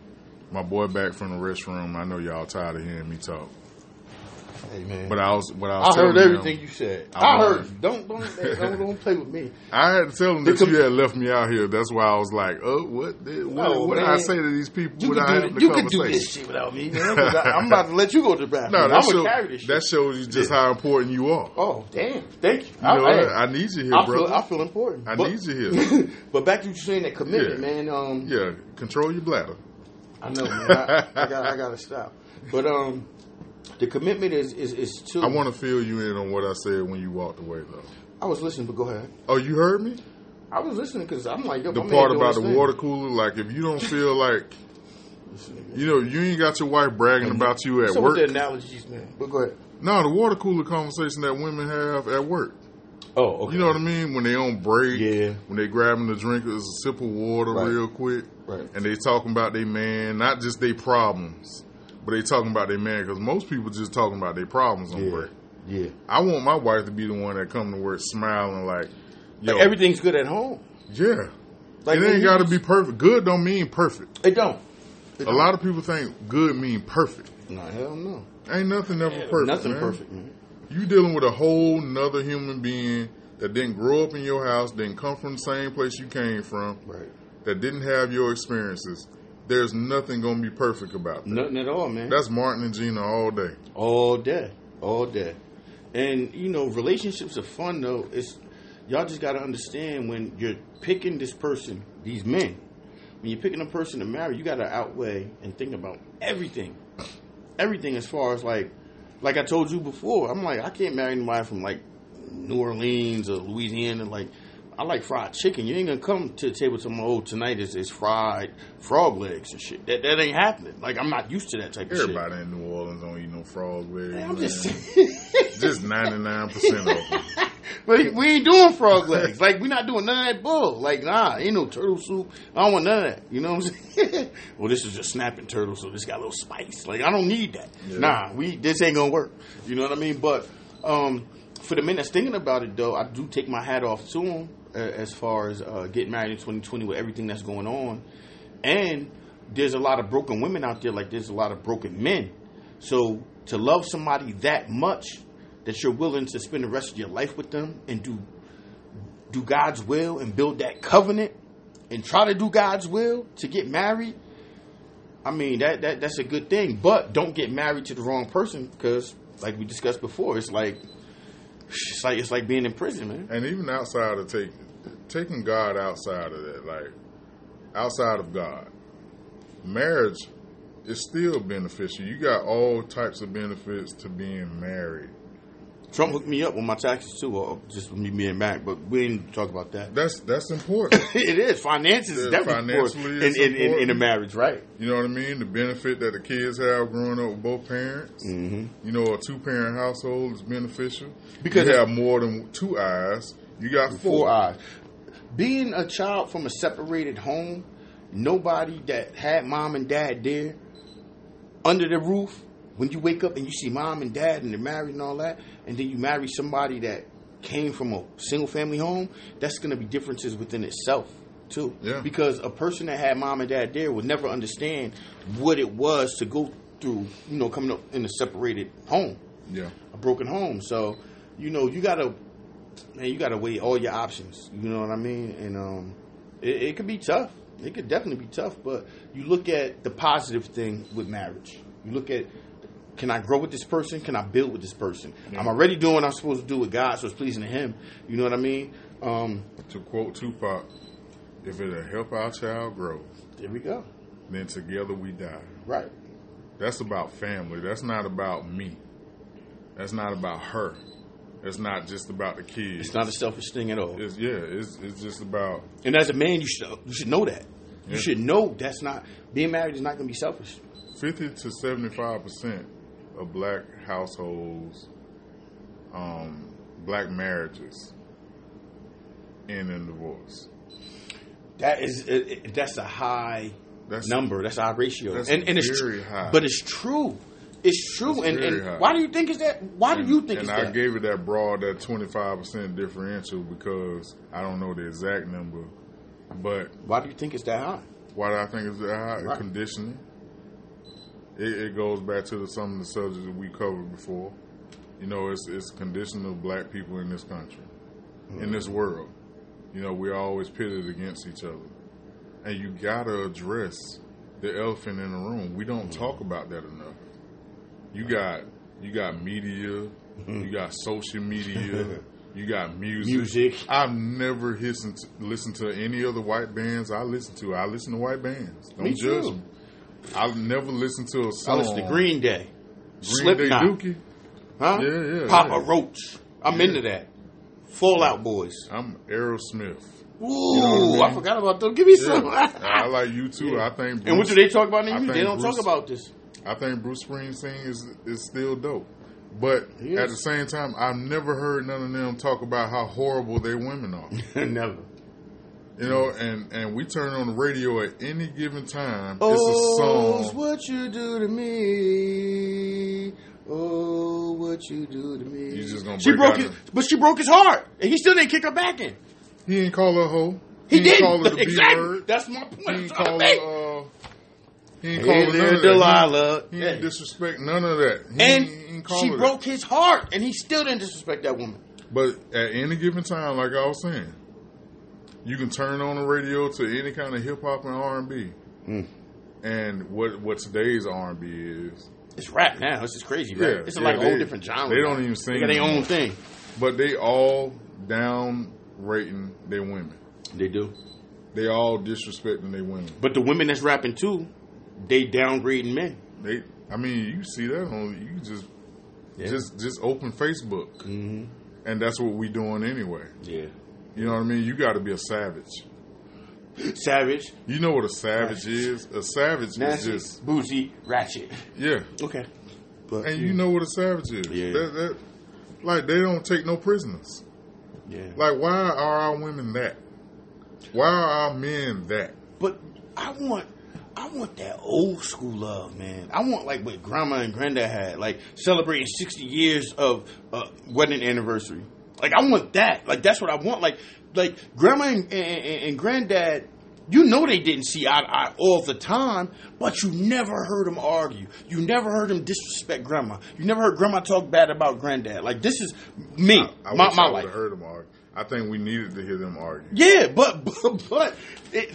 My boy back from the restroom. I know y'all tired of hearing me talk, Man. but I was what I I heard everything him- you said. I I, was- heard. you. Don't don't don't, don't play with me. (laughs) I had to tell him The that you had left me out here. That's why I was like, "Oh, what? Did, what, Oh, what did I say to these people?" You I do, the you can do this shit without me, man. I, I'm about to let you go to the bathroom. No, that, show, carry this shit. that shows you just how important you are. oh, damn. Thank you. You know, I. I need you here, I, feel, I feel important. I but, need you here. (laughs) but back to you saying that commitment, Yeah. man. Um, yeah, control your bladder. I know, man. I, I got I got to stop. But um, the commitment is is is to. I want to fill you in on what I said when you walked away, though. I was listening, but go ahead. Oh, you heard me? I was listening because I'm like yo, The my part doing about the thing. water cooler, like if you don't feel (laughs) like, you know, you ain't got your wife bragging about you at So work. with the analogies, man. But go ahead. No, the water cooler conversation that women have at work. Oh, okay. You know what I mean? When they on break, Yeah. when they grabbing the drink, it's a sip of water Right. real quick, Right. and they talking about their man, not just their problems, but they talking about their man because most people just talking about their problems on Yeah. break. Yeah. I want my wife to be the one that come to work smiling like, yo, Like everything's good at home. yeah. Like it ain't got to be perfect. Good don't mean perfect. It don't. It A don't. lot of people think good mean perfect. No, hell no. Ain't nothing ever perfect. Nothing man. perfect, man. You dealing with a whole nother human being that didn't grow up in your house, didn't come from the same place you came from, Right. that didn't have your experiences. There's nothing gonna be perfect about that. Nothing at all, man. That's Martin and Gina all day. all day, all day. And you know, relationships are fun though. It's y'all just got to understand when you're picking this person, these men, when you're picking a person to marry, you got to outweigh and think about everything, everything as far as like, like I told you before. I'm like, I can't marry anybody from like New Orleans or Louisiana. Like, I like fried chicken. You ain't gonna come to the table to my oh tonight is, is fried frog legs and shit. That that ain't happening. Like I'm not used to that type of shit. Everybody in New Orleans don't eat no frog legs. I'm just (laughs) just ninety nine percent of them. But (laughs) we ain't doing frog legs. Like we're not doing none of that bull. Like nah, ain't no turtle soup. I don't want none of that. You know what I'm saying? (laughs) well, this is just snapping turtle, so this got a little spice. Like I don't need that. Yeah. Nah, we this ain't gonna work. You know what I mean? But um, for the men that's thinking about it, though, I do take my hat off to them as far as uh, getting married in 2020 with everything that's going on. And there's a lot of broken women out there. Like there's a lot of broken men. So to love somebody that much that you're willing to spend the rest of your life with them and do do God's will and build that covenant and try to do God's will to get married. I mean that that that's a good thing, but don't get married to the wrong person because, like we discussed before, it's like it's like it's like being in prison, man. And even outside of take, taking God outside of that, like outside of God, marriage is still beneficial. You got all types of benefits to being married. Trump hooked me up with my taxes too, or just me being married, but we didn't talk about that. That's that's important. (laughs) it is finances is Yeah, definitely important financially in, it's in, in, in a marriage, right? You know what I mean? The benefit that the kids have growing up with both parents. Mm-hmm. You know, a two parent household is beneficial Because you have more than two eyes. You got four. four eyes. Being a child from a separated home, nobody that had mom and dad there under the roof. When you wake up and you see mom and dad and they're married and all that, and then you marry somebody that came from a single family home, that's going to be differences within itself too. Yeah. Because a person that had mom and dad there would never understand what it was to go through, you know, coming up in a separated home Yeah. a broken home. So, you know, you gotta, man, you gotta weigh all your options. You know what I mean? And um, it, it could be tough. It could definitely be tough. But you look at the positive thing with marriage. You look at, can I grow with this person? Can I build with this person? I'm already doing what I'm supposed to do with God, so it's pleasing to Him. You know what I mean? Um, To quote Tupac, if it'll help our child grow, there we go. then together we die. Right. That's about family. That's not about me. That's not about her. That's not just about the kids. It's not a selfish thing at all. It's, yeah, it's it's just about And as a man, you should you should know that. You Yeah. should know that's not being married is not going to be selfish. fifty to seventy five percent of black households, um, black marriages end in divorce. That is it, it- that's a high That's number. That's a high ratio, That's and, and it's very high. But it's true. It's true. It's and and why do you think is that? Why do you think and I that? gave it that broad, that twenty five percent differential because I don't know the exact number, but why do you think it's that high? Why do I think it's that high? Right. Conditioning. It, it goes back to the, some of the subjects that we covered before. You know, it's it's conditioning of black people in this country, in mm-hmm. this world. You know, we're always pitted against each other, and you gotta address the elephant in the room. We don't mm-hmm. talk about that enough. You got you got media, you mm-hmm. got social media, (laughs) you got music. Music. I've never listened to, listened to any other white bands I listen to. I listen to white bands. Don't Me judge too. me. I've never listened to a song. listen to Green Day, Green Day Slipknot, Dookie. huh? Yeah, yeah, Papa yeah. Roach. I'm Yeah. into that. Fallout Boys. I'm Aerosmith. Ooh, know what I I forgot about them. Give me Yeah. some. I like you too. (laughs) I think. and what do they talk about in I? They don't Bruce- talk about this. I think Bruce Springsteen is is still dope. But at the same time, I've never heard none of them talk about how horrible their women are. (laughs) Never. You know, and and we turn on the radio at any given time. Oh, it's a song. what you do to me. Oh, what you do to me. You just gonna she break broke his, but she broke his heart, and he still didn't kick her back in. He didn't call her a hoe. He, ain't did call her the B-word. (laughs) That's my point. He trying call her. Uh, He ain't call her there, none of that. Delilah. He, he Yeah. disrespect none of that. He and ain't, ain't she her that. broke his heart, and he still didn't disrespect that woman. But at any given time, like I was saying, you can turn on the radio to any kind of hip hop and R and B. Hmm. And what what today's R and B is, It's rap now. It's just crazy, right? Yeah, it's yeah, like a they- whole different genre. they don't even sing They got their own thing. but they all down rating their women. They do. They all disrespecting their women. But the women that's rapping too, they downgrading men. They, I mean, you see that on you just Yeah. just just open Facebook, Mm-hmm. and that's what we doing anyway. Yeah. You know what I mean? You got to be a savage. Savage, You know what a savage is? A savage nasty, is just bougie, ratchet. yeah, Okay. But and you know what a savage is. Yeah. That, that, like they don't take no prisoners. yeah. Like why are our women that? Why are our men that? But I want I want that old school love, man. I want like what grandma and granddad had, like celebrating 60 years of uh, wedding anniversary. Like I want that. Like that's what I want. Like like grandma and, and, and granddad, you know they didn't see eye to eye all the time, but you never heard them argue. You never heard them disrespect grandma. You never heard grandma talk bad about granddad. Like this is me, I my, wish my I life. heard them argue. I think we needed to hear them argue. Yeah, but (laughs) but, but it,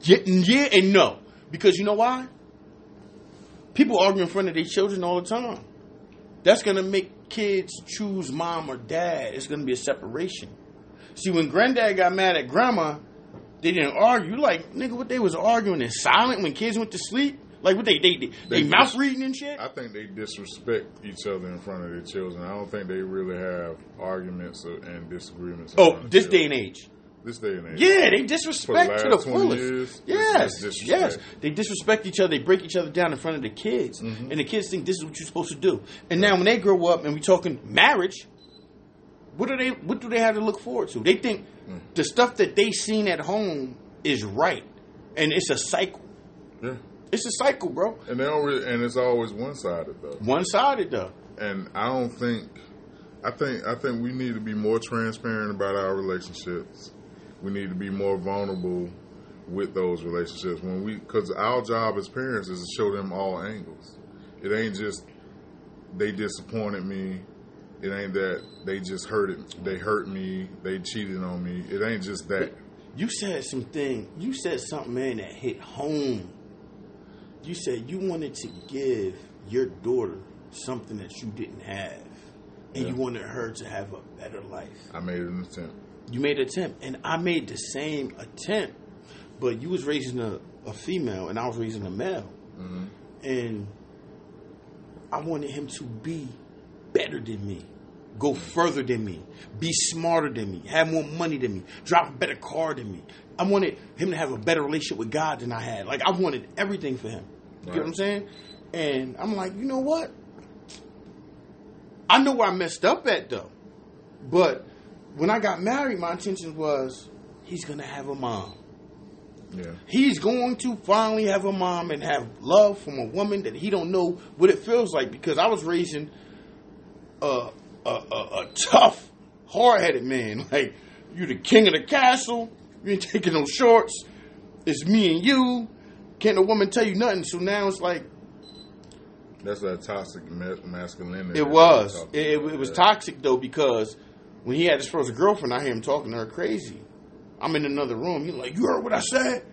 yeah, yeah and no because you know why? People argue in front of their children all the time. That's gonna make kids choose mom or dad. It's gonna be a separation. See, when granddad got mad at grandma, they didn't argue. Like nigga, what they was arguing in silent when kids went to sleep. Like what they they they, they They mouth just- reading and shit. I think they disrespect each other in front of their children. I don't think they really have arguments and disagreements. Oh, this day and age. This day and age. Yeah, they disrespect the to the fullest. years, yes, yes, they disrespect each other. They break each other down in front of the kids, Mm-hmm. and the kids think this is what you're supposed to do. And now, when they grow up and we're talking marriage, what do they what do they have to look forward to? They think Mm. the stuff that they seen at home is right, and it's a cycle. Yeah. It's a cycle, bro. And they don't really, and it's always one sided though. One sided though. And I don't think, I think, I think we need to be more transparent about our relationships. We need to be more vulnerable with those relationships when we, because our job as parents is to show them all angles. It ain't just they disappointed me. It ain't that they just hurt it. They hurt me. They cheated on me. It ain't just that. You said something. You said something, man, that hit home. You said you wanted to give your daughter something that you didn't have, and Yeah. you wanted her to have a better life. I made an attempt. You made an attempt, and I made the same attempt, but you was raising a, a female, and I was raising a male, hmm and I wanted him to be better than me. Go further than me, be smarter than me, have more money than me, drive a better car than me. I wanted him to have a better relationship with God than I had. Like I wanted everything for him. You get what I'm saying? And I'm like, you know what? I know where I messed up at though. But when I got married, my intention was he's gonna have a mom. Yeah. He's going to finally have a mom and have love from a woman that he don't know what it feels like because I was raising a a, a, a tough, hard headed man. (laughs) Like you the king of the castle. You ain't taking no shorts. It's me and you. Can't a woman tell you nothing? So now it's like That's that toxic ma- masculinity. it was. It, it, was toxic though because when he had his first girlfriend, I hear him talking to her crazy. I'm in another room. He's like, "You heard what I said?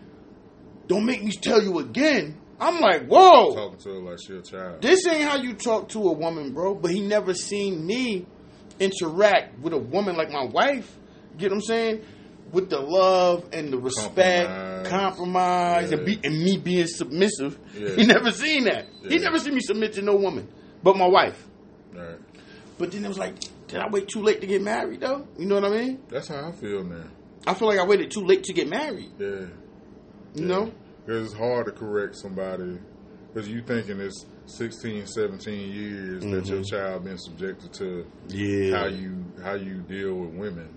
Don't make me tell you again." I'm like, "Whoa." Talking to her like she a child. This ain't how you talk to a woman, bro. But he never seen me interact with a woman like my wife. Get what I'm saying? With the love and the respect, Compromise. compromise, and, be, and me being submissive. Yeah. He never seen that. He never seen me submit to no woman, but my wife. Right. But then it was like, did I wait too late to get married though? You know what I mean? That's how I feel now. I feel like I waited too late to get married. Yeah. You know? Because it's hard to correct somebody. Because you thinking it's 16, 17 years that your child been subjected to Yeah. how you how you deal with women.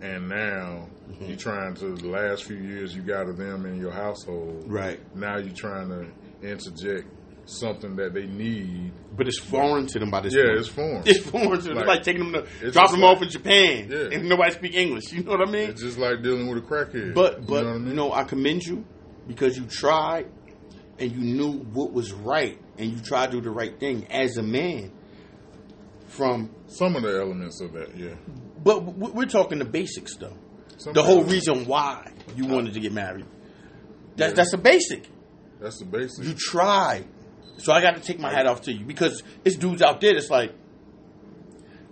And now Mm-hmm. you trying to the last few years you got of them in your household. Right. Now you trying to interject something that they need. But it's foreign to them by this Yeah, point. it's foreign. It's foreign to them. Like, It's like taking them to drop them like- off in Japan Yeah. and nobody speak English. You know what I mean? It's just like dealing with a crackhead. But but you know I mean? I commend you because you tried and you knew what was right and you tried to do the right thing as a man. From Some of the elements of that, yeah. but we're talking the basics though. Some The whole reason why you wanted to get married. That, Yeah. That's the basic. That's the basic. You tried. So I got to take my hat off to you because it's dudes out there that's like,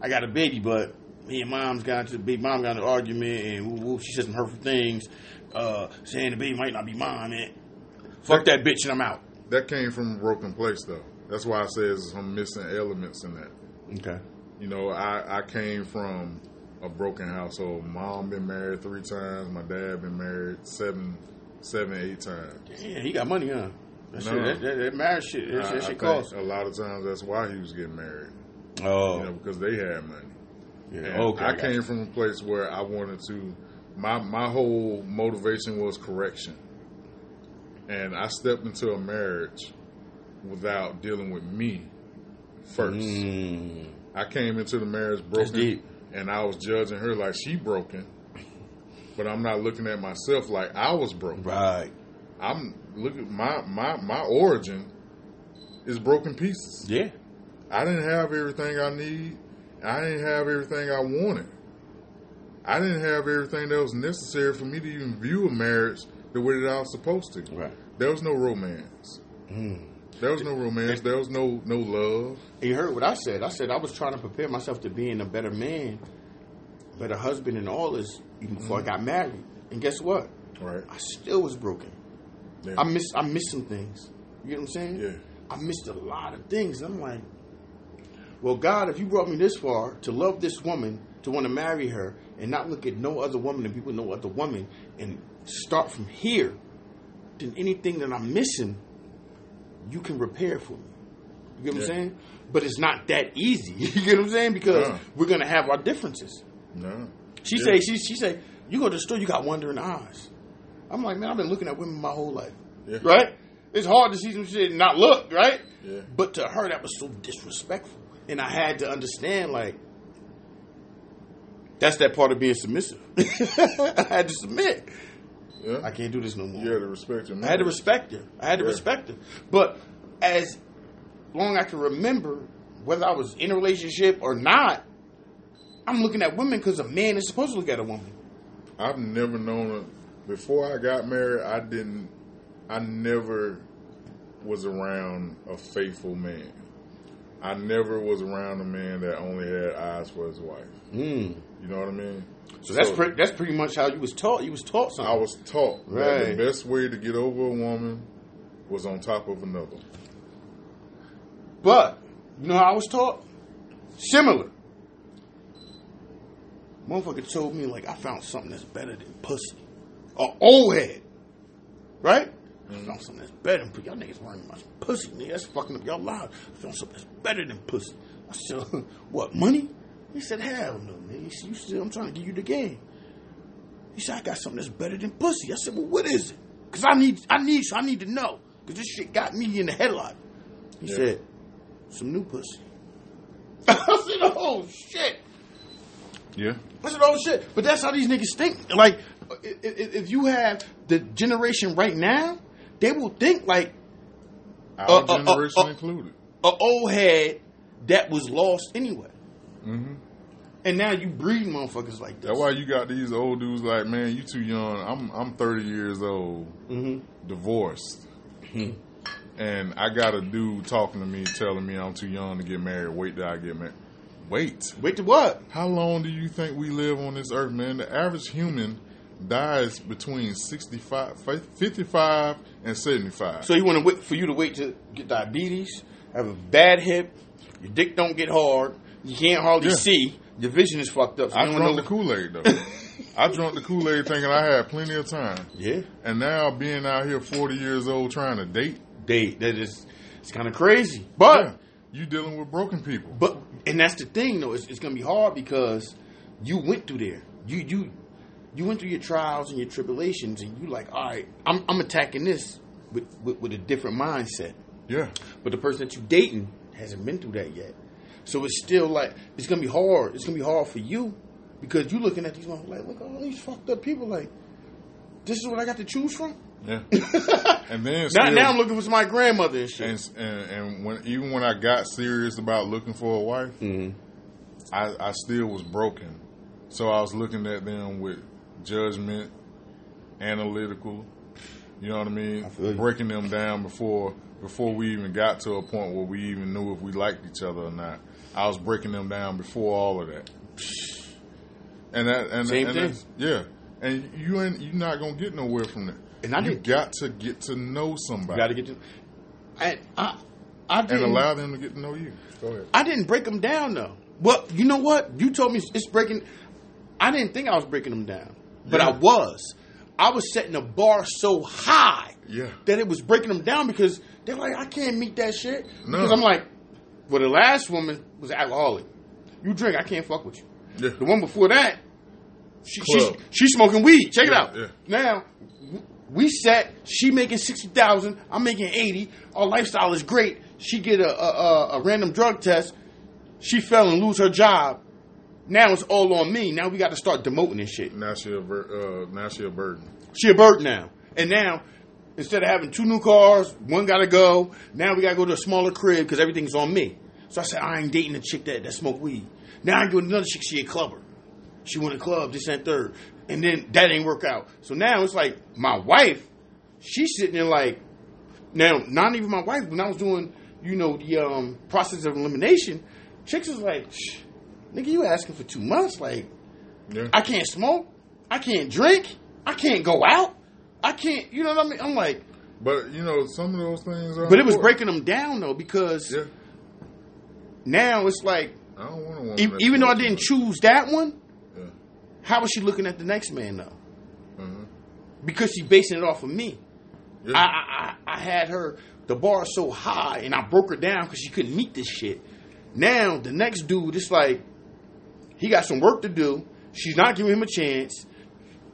I got a baby, but me and mom's got to big mom got an argument and woo, woo, she said some hurtful things, uh, saying the baby might not be mine, And Fuck that bitch and I'm out. That came from a broken place, though. That's why I say there's some missing elements in that. Okay. You know, I, I came from a broken household. Mom been married three times. My dad been married seven, seven, eight times. Yeah, he got money, huh? That, No. shit, that, that, marriage shit, that, I, that shit costs. a lot of times that's why he was getting married. Oh, You know, because they had money. yeah. And okay. I came from a place where I wanted to. My my whole motivation was correction, and I stepped into a marriage without dealing with me first. Mm, I came into the marriage broken, deep. and I was judging her like she broken, but I'm not looking at myself like I was broken. right. I'm looking my my my origin is broken pieces. Yeah. I didn't have everything I need. I didn't have everything I wanted. I didn't have everything that was necessary for me to even view a marriage the way that I was supposed to. Right. There was no romance. Mm. There was no romance. There was no no love. You heard what I said. I said I was trying to prepare myself to being a better man, better husband, and all this even before I got married. And guess what? Right. I still was broken. Yeah. I miss I missed some things. You know what I'm saying? Yeah. I missed a lot of things. I'm like, well, God, if you brought me this far to love this woman, to want to marry her, and not look at no other woman and people no other woman, and start from here, then anything that I'm missing, you can repair for me. You get what Yeah. I'm saying? But it's not that easy. (laughs) you get what I'm saying? Because we're gonna have our differences. No. She Yeah. say she she say you go to the store, you got wandering eyes. I'm like, man, I've been looking at women my whole life, Yeah. right? It's hard to see some shit and not look, right? Yeah. But to her, that was so disrespectful, and I had to understand like that's that part of being submissive. (laughs) I had to submit. Yeah. I can't do this no more. You had to respect your I had to respect her. I had to respect her. But as long I can remember, whether I was in a relationship or not, I'm looking at women because a man is supposed to look at a woman. I've never known a before I got married. I didn't. I never was around a faithful man. I never was around a man that only had eyes for his wife. Mm. You know what I mean? So that's pre- that's pretty much how you was taught. You was taught something. I was taught that the best way to get over a woman was on top of another. But you know how I was taught? Similar. Motherfucker told me like I found something that's better than pussy. A old head. Right? I found something that's better than pussy. Y'all niggas learning my pussy, nigga. That's fucking up y'all lives. I found something that's better than pussy. I said, (laughs) what, money? He said, hell no, said, you still, I'm trying to give you the game. He said, I got something that's better than pussy. I said, well, what is it? Because I need, I need, I need to know. Because this shit got me in the headlock. He Yeah. said, some new pussy. (laughs) I said, oh shit. Yeah. I said, oh shit. But that's how these niggas think. Like, if you have the generation right now, they will think like Our uh, generation included. a old head that was lost anyway. hmm And now you breed motherfuckers like this. That's why you got these old dudes like, man, you too young. I'm I'm 30 years old, hmm divorced, and I got a dude talking to me, telling me I'm too young to get married. Wait till I get married. Wait. Wait to what? How long do you think we live on this earth, man? The average human dies between 65, 55 and 75. So you want to wait for you to wait to get diabetes, have a bad hip, your dick don't get hard, you can't hardly Yeah. see, your vision is fucked up. So I you don't the Kool-Aid, though. (laughs) I drunk the Kool-Aid thinking I had plenty of time. Yeah, And now being out here 40 years old trying to date, date that is it's kind of crazy, but. yeah, you dealing with broken people. But and that's the thing though, it's, it's gonna be hard because you went through there. You you you went through your trials and your tribulations, and you like, all right, I'm I'm attacking this with, with with a different mindset. Yeah. But the person that you dating hasn't been through that yet, so it's still like it's gonna be hard. It's gonna be hard for you because you're looking at these motherfuckers like, look at all these fucked up people. Like, this is what I got to choose from. Yeah. (laughs) and then Now, still, now I'm looking for my grandmother and shit. and, and and when even when I got serious about looking for a wife, Mhm. I, I still was broken. So I was looking at them with judgment, analytical. You know what I mean? I. Breaking them down before before we even got to a point where we even knew if we liked each other or not. I was breaking them down before all of that. And that and, Same and thing. Yeah, and you ain't you're not gonna get nowhere from that. And I you didn't- got to get to know somebody got to get to. I I I didn't, allow them to get to know you. Go ahead. I didn't break them down though. Well, you know what? You told me it's breaking. I didn't think I was breaking them down, but Yeah. I was. I was setting the bar so high Yeah. that it was breaking them down because they're like, I can't meet that shit. No. Because I'm like, well, the last woman was alcoholic. You drink, I can't fuck with you. Yeah. The one before that, she, she's, she's smoking weed. Check Yeah, it out. Now, we set. She making sixty thousand. I'm making eighty. Our lifestyle is great. She get a, a, a, a random drug test. She fell and lose her job. Now it's all on me. Now we got to start demoting and shit. Now she a bur- uh, now she a burden. She a bird now. And now, instead of having two new cars, one got to go. Now we got to go to a smaller crib because everything's on me. So I said, I ain't dating a chick that, that smoke weed. Now I go to another chick, she a clubber. She went to club, this and third. And then that ain't work out. So now it's like my wife, she's sitting there like, now, not even my wife, when I was doing, you know, the um, process of elimination, chicks was like, Shh, nigga, you asking for two months? Like, Yeah. I can't smoke. I can't drink. I can't go out. I can't, you know what I mean? I'm like, but you know some of those things are. but it was important. breaking them down though because Yeah. now it's like, I don't want e- even though I didn't choose that one, Yeah. how was she looking at the next man though? Mhm. Because she basing it off of me. Yeah. I, I, I I had her, the bar so high and I broke her down because she couldn't meet this shit. Now the next dude, it's like, he got some work to do. She's not giving him a chance.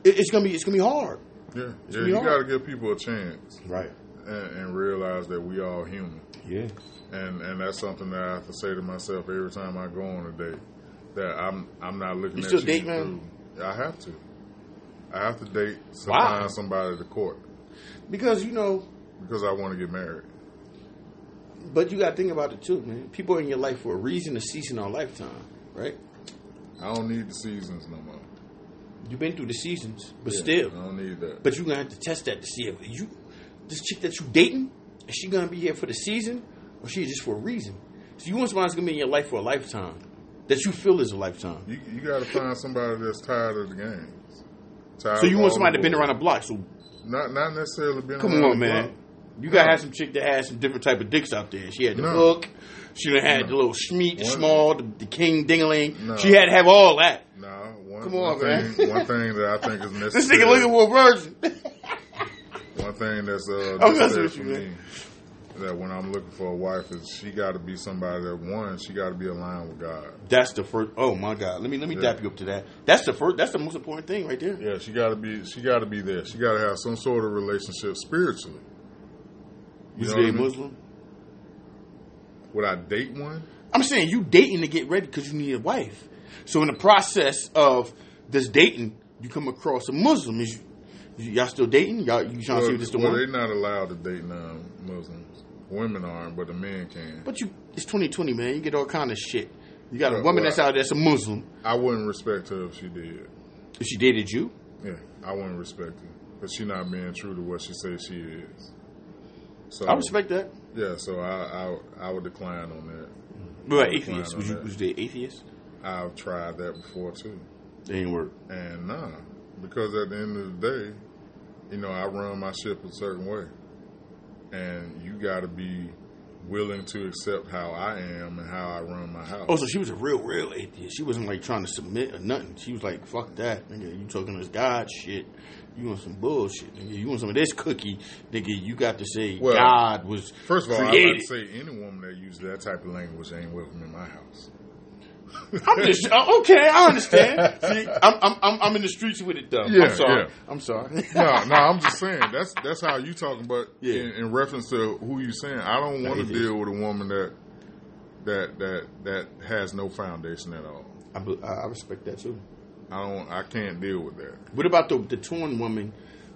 It, it's gonna be, it's gonna be hard. yeah. Yeah. gonna be You hard. got to give people a chance Right. and, and realize that we all human. Yeah. and and that's something that I have to say to myself every time I go on a date. That I'm I'm not looking You at still you date, man? through- I have to. I have to date to Why? find somebody to court Because you know, because I want to get married. but you got to think about it too, man. People are in your life for a reason, a season, or a lifetime, right? I don't need the seasons no more. You've been through the seasons, but Yeah, still, I don't need that. but you're gonna have to test that to see if you, this chick that you dating, is she gonna be here for the season, or she just for a reason? So you want somebody that's gonna be in your life for a lifetime, that you feel is a lifetime. you you got to find somebody that's tired of the games. Tired So you want somebody the to been around the block. So Not not necessarily been. come on, man. block. You gotta No. have some chick that has some different type of dicks out there. She had the No. hook. She done had No. the little schmeat, the small, the, the king dingaling. No. She had to have all that. No, one, Come one on, man. thing, one thing that I think is necessary. (laughs) This nigga looking for a virgin. (laughs) One thing that's uh, I'm necessary for you, me that when I'm looking for a wife is she got to be somebody that one she got to be aligned with God. That's the first. Oh my God! Let me let me Yeah. dap you up to that. That's the first. That's the most important thing right there. Yeah, she got to be she got to be there. She got to have some sort of relationship spiritually. You You know say what I mean? Muslim? Would I date one? I'm saying you dating to get ready because you need a wife. So in the process of this dating, you come across a Muslim. Is you, y'all still dating? Y'all you trying to see if this the well, one? they're not allowed to date um, non-Muslims. Women aren't, but the men can. But you, it's 2020, man. You get all kind of shit. You got a Well, woman well, that's out there that's a Muslim. I wouldn't respect her if she did. If she dated you, Yeah, I wouldn't respect her, but she not being true to what she says she is. So I respect that. Yeah, so I I, I would decline on that. But I would atheist, on was you that. was they atheist? I've tried that before too, They ain't work. and nah, because at the end of the day, you know, I run my ship a certain way, and you got to be willing to accept how I am and how I run my house. Oh, so she was a real, real atheist. She wasn't like trying to submit or nothing. She was like, "Fuck that, nigga. You talking this God shit? You want some bullshit, nigga? You want some of this cookie, nigga? You got to say Well, God was First of all, like to say any woman that uses that type of language ain't welcome in my house. I'm just uh, okay. I understand. (laughs) See, I'm, I'm I'm I'm in the streets with it though. Yeah, I'm sorry. yeah. I'm sorry. (laughs) no, no, I'm just saying that's that's how you talking. But Yeah. in, in reference to who you saying, I don't want to deal with a woman that that that that has no foundation at all. I, I respect that too. I don't. I can't deal with that. What about the the torn woman?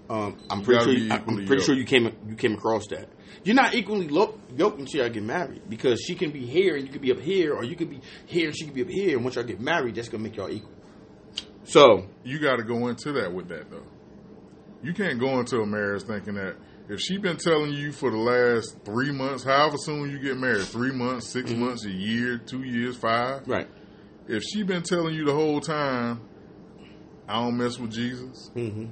Um, I'm You pretty sure. You, I'm pretty sure you came you came across that. You're not equally yoked until y'all get married because she can be here and you could be up here, or you could be here and she could be up here. And once y'all get married, that's gonna make y'all equal. So You got to go into that with that though. You can't go into a marriage thinking that if she been telling you for the last three months, however soon you get married, three months, 6 months, a year, two years, five. right, If she been telling you the whole time, I don't mess with Jesus. Mm-hmm.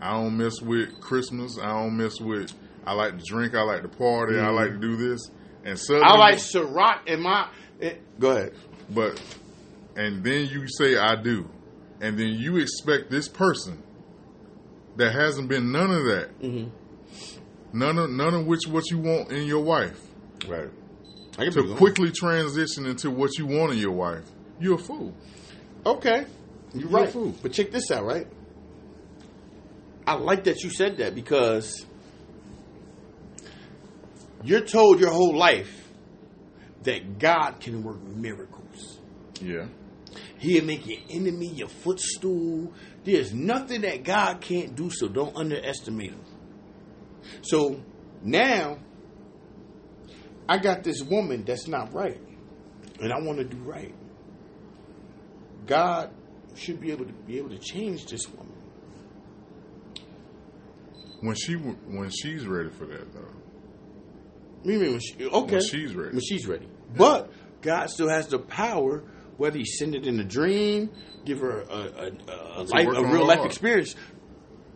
I don't mess with Christmas. I don't mess with. I like to drink. I like to party. I Mhm. like to do this. And suddenly, I like Ciroc in my. eh, go ahead. but and then you say I do, and then you expect this person that hasn't been none of that, Mm-hmm. none of none of which what you want in your wife, Right. I to quickly transition into what you want in your wife. You're a fool. Okay. You're You're a right. fool. But check this out, right? I like that you said that because you're told your whole life that God can work miracles. Yeah. He'll make your enemy your footstool. There's nothing that God can't do, so don't underestimate him. So now I got this woman that's not right, and I want to do right. God should be able to be able to change this woman. When she when she's ready for that though. What do you mean when she okay? When she's ready. When she's ready. But God still has the power, whether He send it in a dream, give her a, a, a, a life, a real life heart. experience,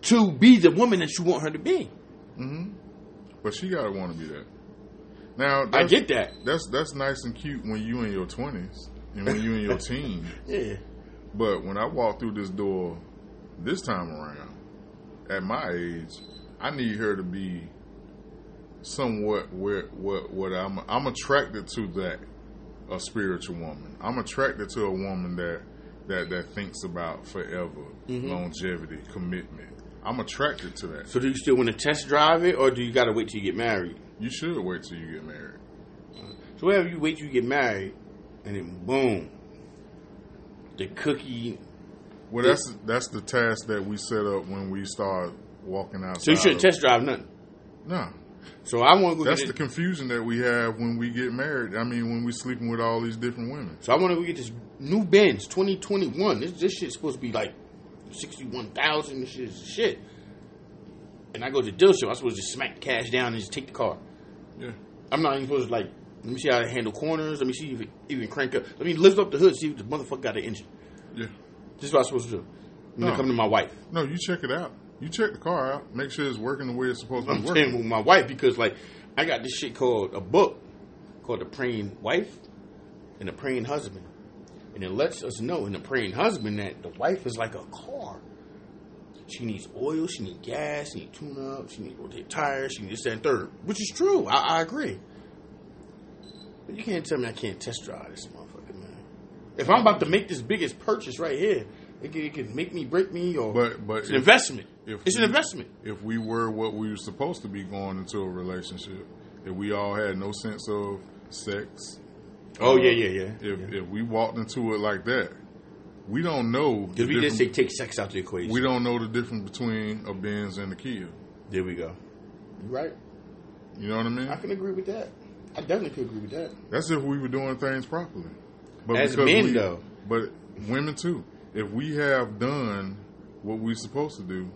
to be the woman that you want her to be. hmm But she gotta want to be that. Now I get that. That's that's nice and cute when you in your twenties and when you in your (laughs) teens. Yeah. But when I walk through this door this time around, at my age, I need her to be somewhat where what what I'm I'm attracted to that a spiritual woman. I'm attracted to a woman that that that thinks about forever, Mhm. longevity, commitment. I'm attracted to that. So do you still want to test drive it, or do you got to wait till you get married? You should wait till you get married. So wherever you wait till you get married, and then boom, the cookie. Well, that's that's the task that we set up when we start walking outside. So you shouldn't of- test drive nothing. No, So I want to go That's the confusion that we have when we get married. I mean, when we sleeping with all these different women. So I want to go get this new Benz 2021. This this shit's supposed to be like 61,000. This shit is shit. And I go to the dealership. I'm supposed to just smack cash down and just take the car. Yeah. I'm not even supposed to like. Let me see how to handle corners. Let me see if it even crank up. Let me lift up the hood. See if the motherfucker got an engine. Yeah. This is what I'm supposed to do. When No. I come to my wife. No, you check it out. You check the car out. Make sure it's working the way it's supposed to I'm be working. with my wife because like I got this shit called a book called the praying wife and the praying husband, and it lets us know in the praying husband that the wife is like a car. She needs oil, she needs gas, she needs tune up, she needs rotate tires, she needs this that, and third, which is true. I, I agree. But you can't tell me I can't test drive this motherfucker, man. If I'm about to make this biggest purchase right here, it can, it can make me, break me, or But but it's an investment. If it's an investment. if we were what we were supposed to be going into a relationship, if we all had no sense of sex, Oh uh, yeah, yeah, yeah. If yeah. if we walked into it like that, we don't know. the Because we just say difference- take sex out the equation. we don't know the difference between a Benz and a Kia. There we go. You right. You know what I mean? I can agree with that. I definitely can agree with that. That's if we were doing things properly. But As men, we- though. But women too. If we have done what we're supposed to do,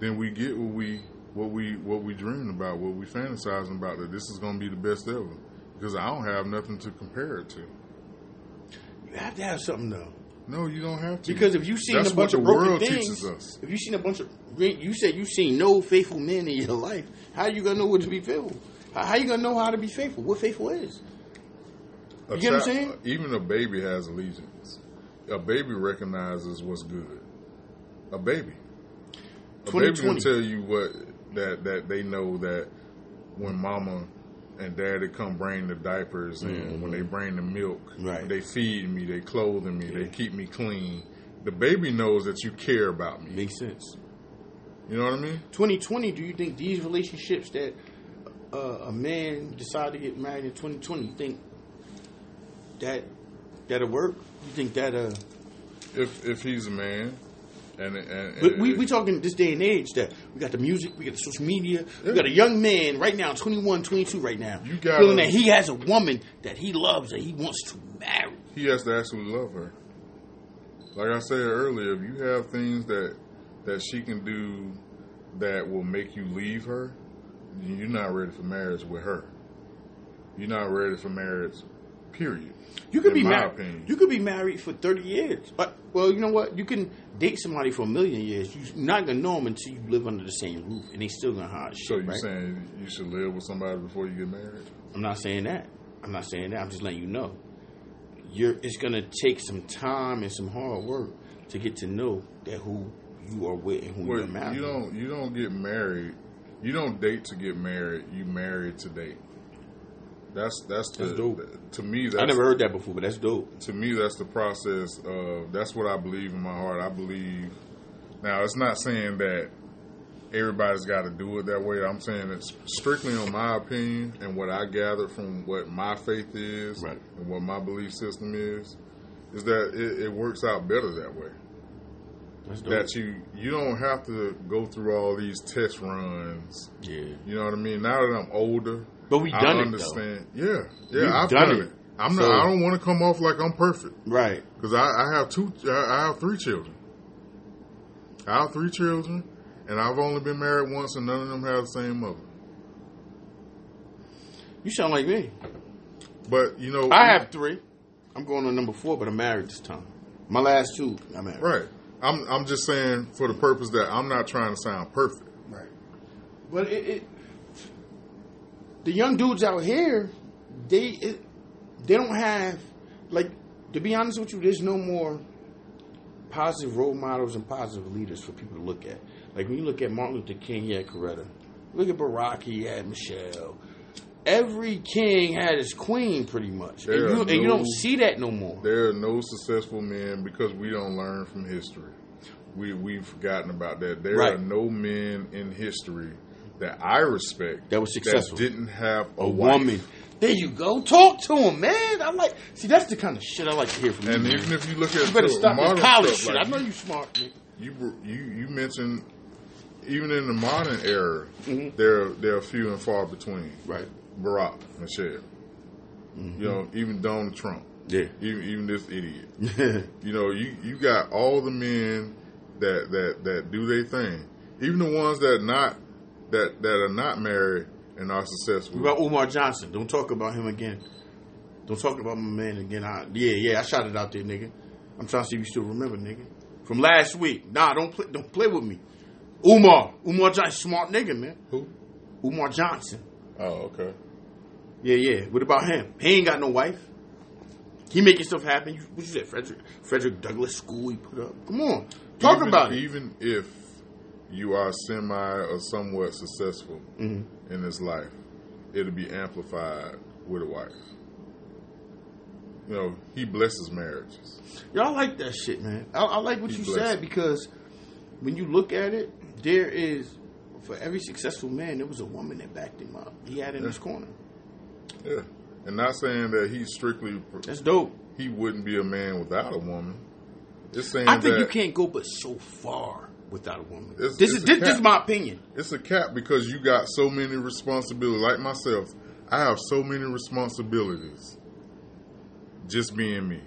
then we get what we what we what we dreaming about, what we fantasizing about. That this is going to be the best ever. Because I don't have nothing to compare it to. You have to have something though. No, you don't have to. Because if you've seen That's a bunch of broken world things, teaches us. if you've seen a bunch of, you said you've seen no faithful men in your life. How you gonna know what to be faithful? How, how you gonna know how to be faithful? What faithful is? A You get what I'm saying? Even a baby has allegiance. A baby recognizes what's good. A baby. A baby 2020. can tell you what that that they know that when mama and daddy come bring the diapers and when they bring the milk, Mm-hmm. Right. they feed me, they clothing me, Yeah. they keep me clean. The baby knows that you care about me. Makes sense. You know what I mean? 2020. Do you think these relationships that uh, a man decide to get married in 2020, think that that'll work? You think that uh? If if he's a man, and and, But and we we talking this day and age that we got the music, we got the social media, we got a young man right now, 21, 22 right now, You gotta- feeling that he has a woman that he loves that he wants to marry. he has to actually love her. Like I said earlier, if you have things that that she can do that will make you leave her, you're not ready for marriage with her. You're not ready for marriage Period. You could in be married. You could be married for thirty years. But well, you know what? You can date somebody for a million years. You're not gonna know them until you live under the same roof, and they still gonna hide shit. so you right? saying you should live with somebody before you get married? I'm not saying that. I'm not saying that. I'm just letting you know. You're. It's gonna take some time and some hard work to get to know that who you are with and who Well, you're married. you don't you don't get married. You don't date to get married. You marry to date. That's that's the dope. to me. That's, I never heard that before, but that's dope. to me that's the process of that's what I believe in my heart. I believe now it's not saying that everybody's got to do it that way. I'm saying it's strictly on my opinion and what I gather from what my faith is Right. and what my belief system is is that it, it works out better that way. That you you don't have to go through all these test runs. yeah. You know what I mean? Now that I'm older, But we I done it understand. Yeah, yeah, We've I've done done, it. it. I'm So- not. I don't want to come off like I'm perfect. Right. because I, I have two. I I have three children. I have three children, and I've only been married once, and none of them have the same mother. You sound like me. But you know, I have three. I'm going on number four, but I'm married this time. My last two, I'm married. right. I'm I'm just saying for the purpose that I'm not trying to sound perfect. Right. But it, it the young dudes out here, they it, they don't have like to be honest with you, there's no more positive role models and positive leaders for people to look at. Like when you look at Martin Luther King, he had Coretta. Look at Barack, he had Michelle. Every king had his queen, pretty much, and you, are and you don't see that no more. There are no successful men because we don't learn from history. We we've forgotten about that. There Right. are no men in history that I respect That was successful. That didn't have a, A woman. There you go. Talk to him, man. I like. See, that's the kind of shit I like to hear from And you. even man. if you look at you better stop modern college stuff, shit. like I know you smart, nigga. you you you mentioned even in the modern era, Mhm. there there are few and far between. Right. Barack, Michelle, Mm-hmm. you know, even Donald Trump, Yeah. even even this idiot. (laughs) You know, you you got all the men that that that do their thing, even the ones that not that that are not married and are successful. What about Umar Johnson? Don't talk about him again. Don't talk about my man again. I, yeah, yeah, I shot it out there, nigga. I'm trying to see if you still remember, nigga. From last week. Nah, don't play, don't play with me. Umar, Umar Johnson, smart nigga, man. Who? Umar Johnson. Oh, okay. Yeah, yeah. What about him? He ain't got no wife. He making stuff happen. What you said, Frederick? Frederick Douglass School he put up. Come on, talk even, about it. Even if you are semi or somewhat successful Mhm. in this life, it'll be amplified with a wife. You know, he blesses marriages. Y'all like that shit, man. I, I like what He you said because when you look at it, there is for every successful man, there was a woman that backed him up. He had in his corner. Yeah. And not saying that he's strictly, That's dope. he wouldn't be a man without a woman. It's saying I think you can't go but so far without a woman. It's- this it's is this, this is my opinion. it's a cap because you got so many responsibilities. Like myself, I have so many responsibilities. Just being me,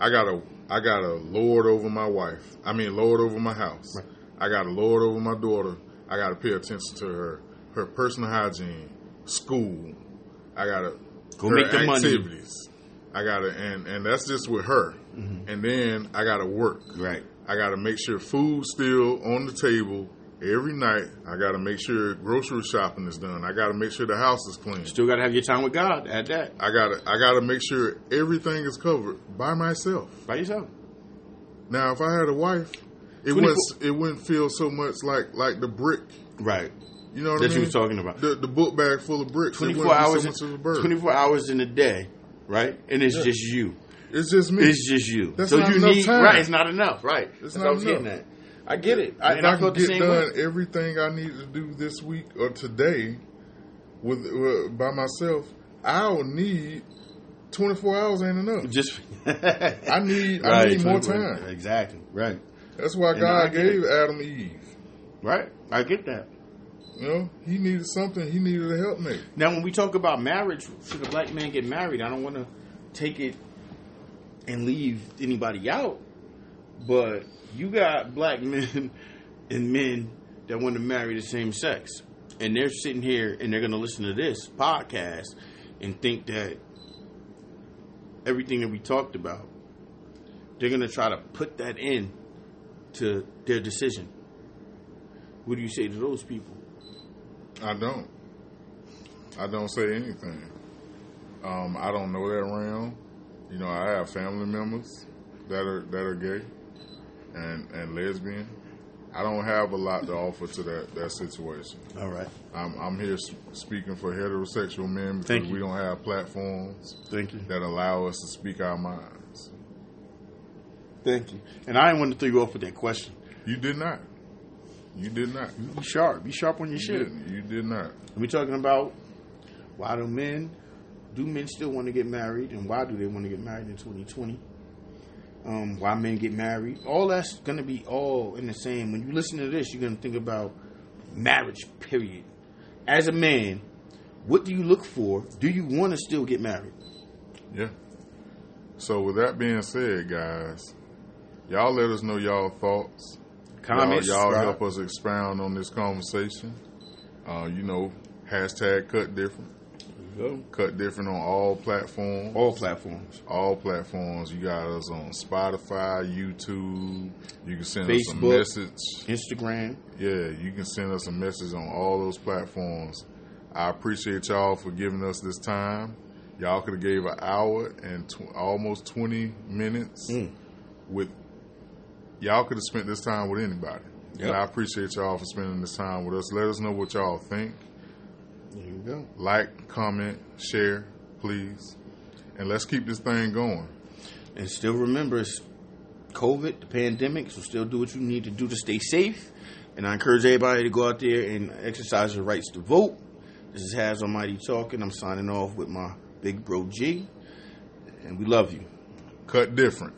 I got to I got to lord over my wife. I mean, lord over my house. Right. I got to lord over my daughter. I got to pay attention to her, her personal hygiene, school. I got to Go make the money. activities. I got to and and that's just with her. Mm-hmm. And then I got to work. Right. I got to make sure food's still on the table every night. I got to make sure grocery shopping is done. I got to make sure the house is clean. Still got to have your time with God. Add that I got to I got to make sure everything is covered by myself. by yourself. Now, if I had a wife, it 24 wouldn't it wouldn't feel so much like like the brick. Right. You know what That I you mean? was talking about. The, the book bag full of bricks. Twenty four hours. So much of a burden. Twenty four hours in a day, right? And it's Yeah. just you. It's just me. It's just you. That's so not you enough need time. right. It's not enough. Right. It's That's not what I was getting enough. at. I get it. I, if and I, I can get done way. everything I need to do this week or today with uh, by myself, I don't need twenty four hours ain't enough. Just (laughs) I need I need more time. Exactly. Right. That's why And God gave Adam Eve. Right. I get that. You know, he needed something. He needed a helpmate. Now, when we talk about marriage, should a black man get married? I don't want to take it and leave anybody out, but you got black (laughs) men and men that want to marry the same sex, and they're sitting here and they're going to listen to this podcast and think that everything that we talked about, they're gonna try to put that in to their decision. What do you say to those people? I don't. I don't say anything. Um, I don't know that realm. You know, I have family members that are that are gay and and lesbian. I don't have a lot to offer to that that situation. All right. I'm I'm here speaking for heterosexual men because you. we don't have platforms Thank you. that allow us to speak our minds. Thank you. And I didn't want to throw you off with that question. You did not. You did not. You be sharp. Be sharp on your You shit. didn't. You did not. We're talking about why do men do men still want to get married and why do they want to get married in 2020? Um, why men get married? All that's going to be all in the same. When you listen to this, you're going to think about marriage. Period. As a man, what do you look for? Do you want to still get married? Yeah. So with that being said, guys, y'all let us know y'all thoughts. Comments. y'all, y'all help us expound on this conversation. Uh, you know, hashtag cut different. Go. Cut different on all platforms. All platforms. all platforms. You got us on Spotify, YouTube. You can send us a message. Instagram. Yeah, you can send us a message on all those platforms. I appreciate y'all for giving us this time. Y'all could have gave an hour and tw- almost twenty minutes Mm. with. Y'all could have spent this time with anybody. Yep. And I appreciate y'all for spending this time with us. Let us know what y'all think. There you go. Like, comment, share, please, and let's keep this thing going. And still remember, it's COVID, the pandemic, so still do what you need to do to stay safe. And I encourage everybody to go out there and exercise their rights to vote. This is Has Almighty talking. I'm signing off with my big bro G. And we love you. Cut different.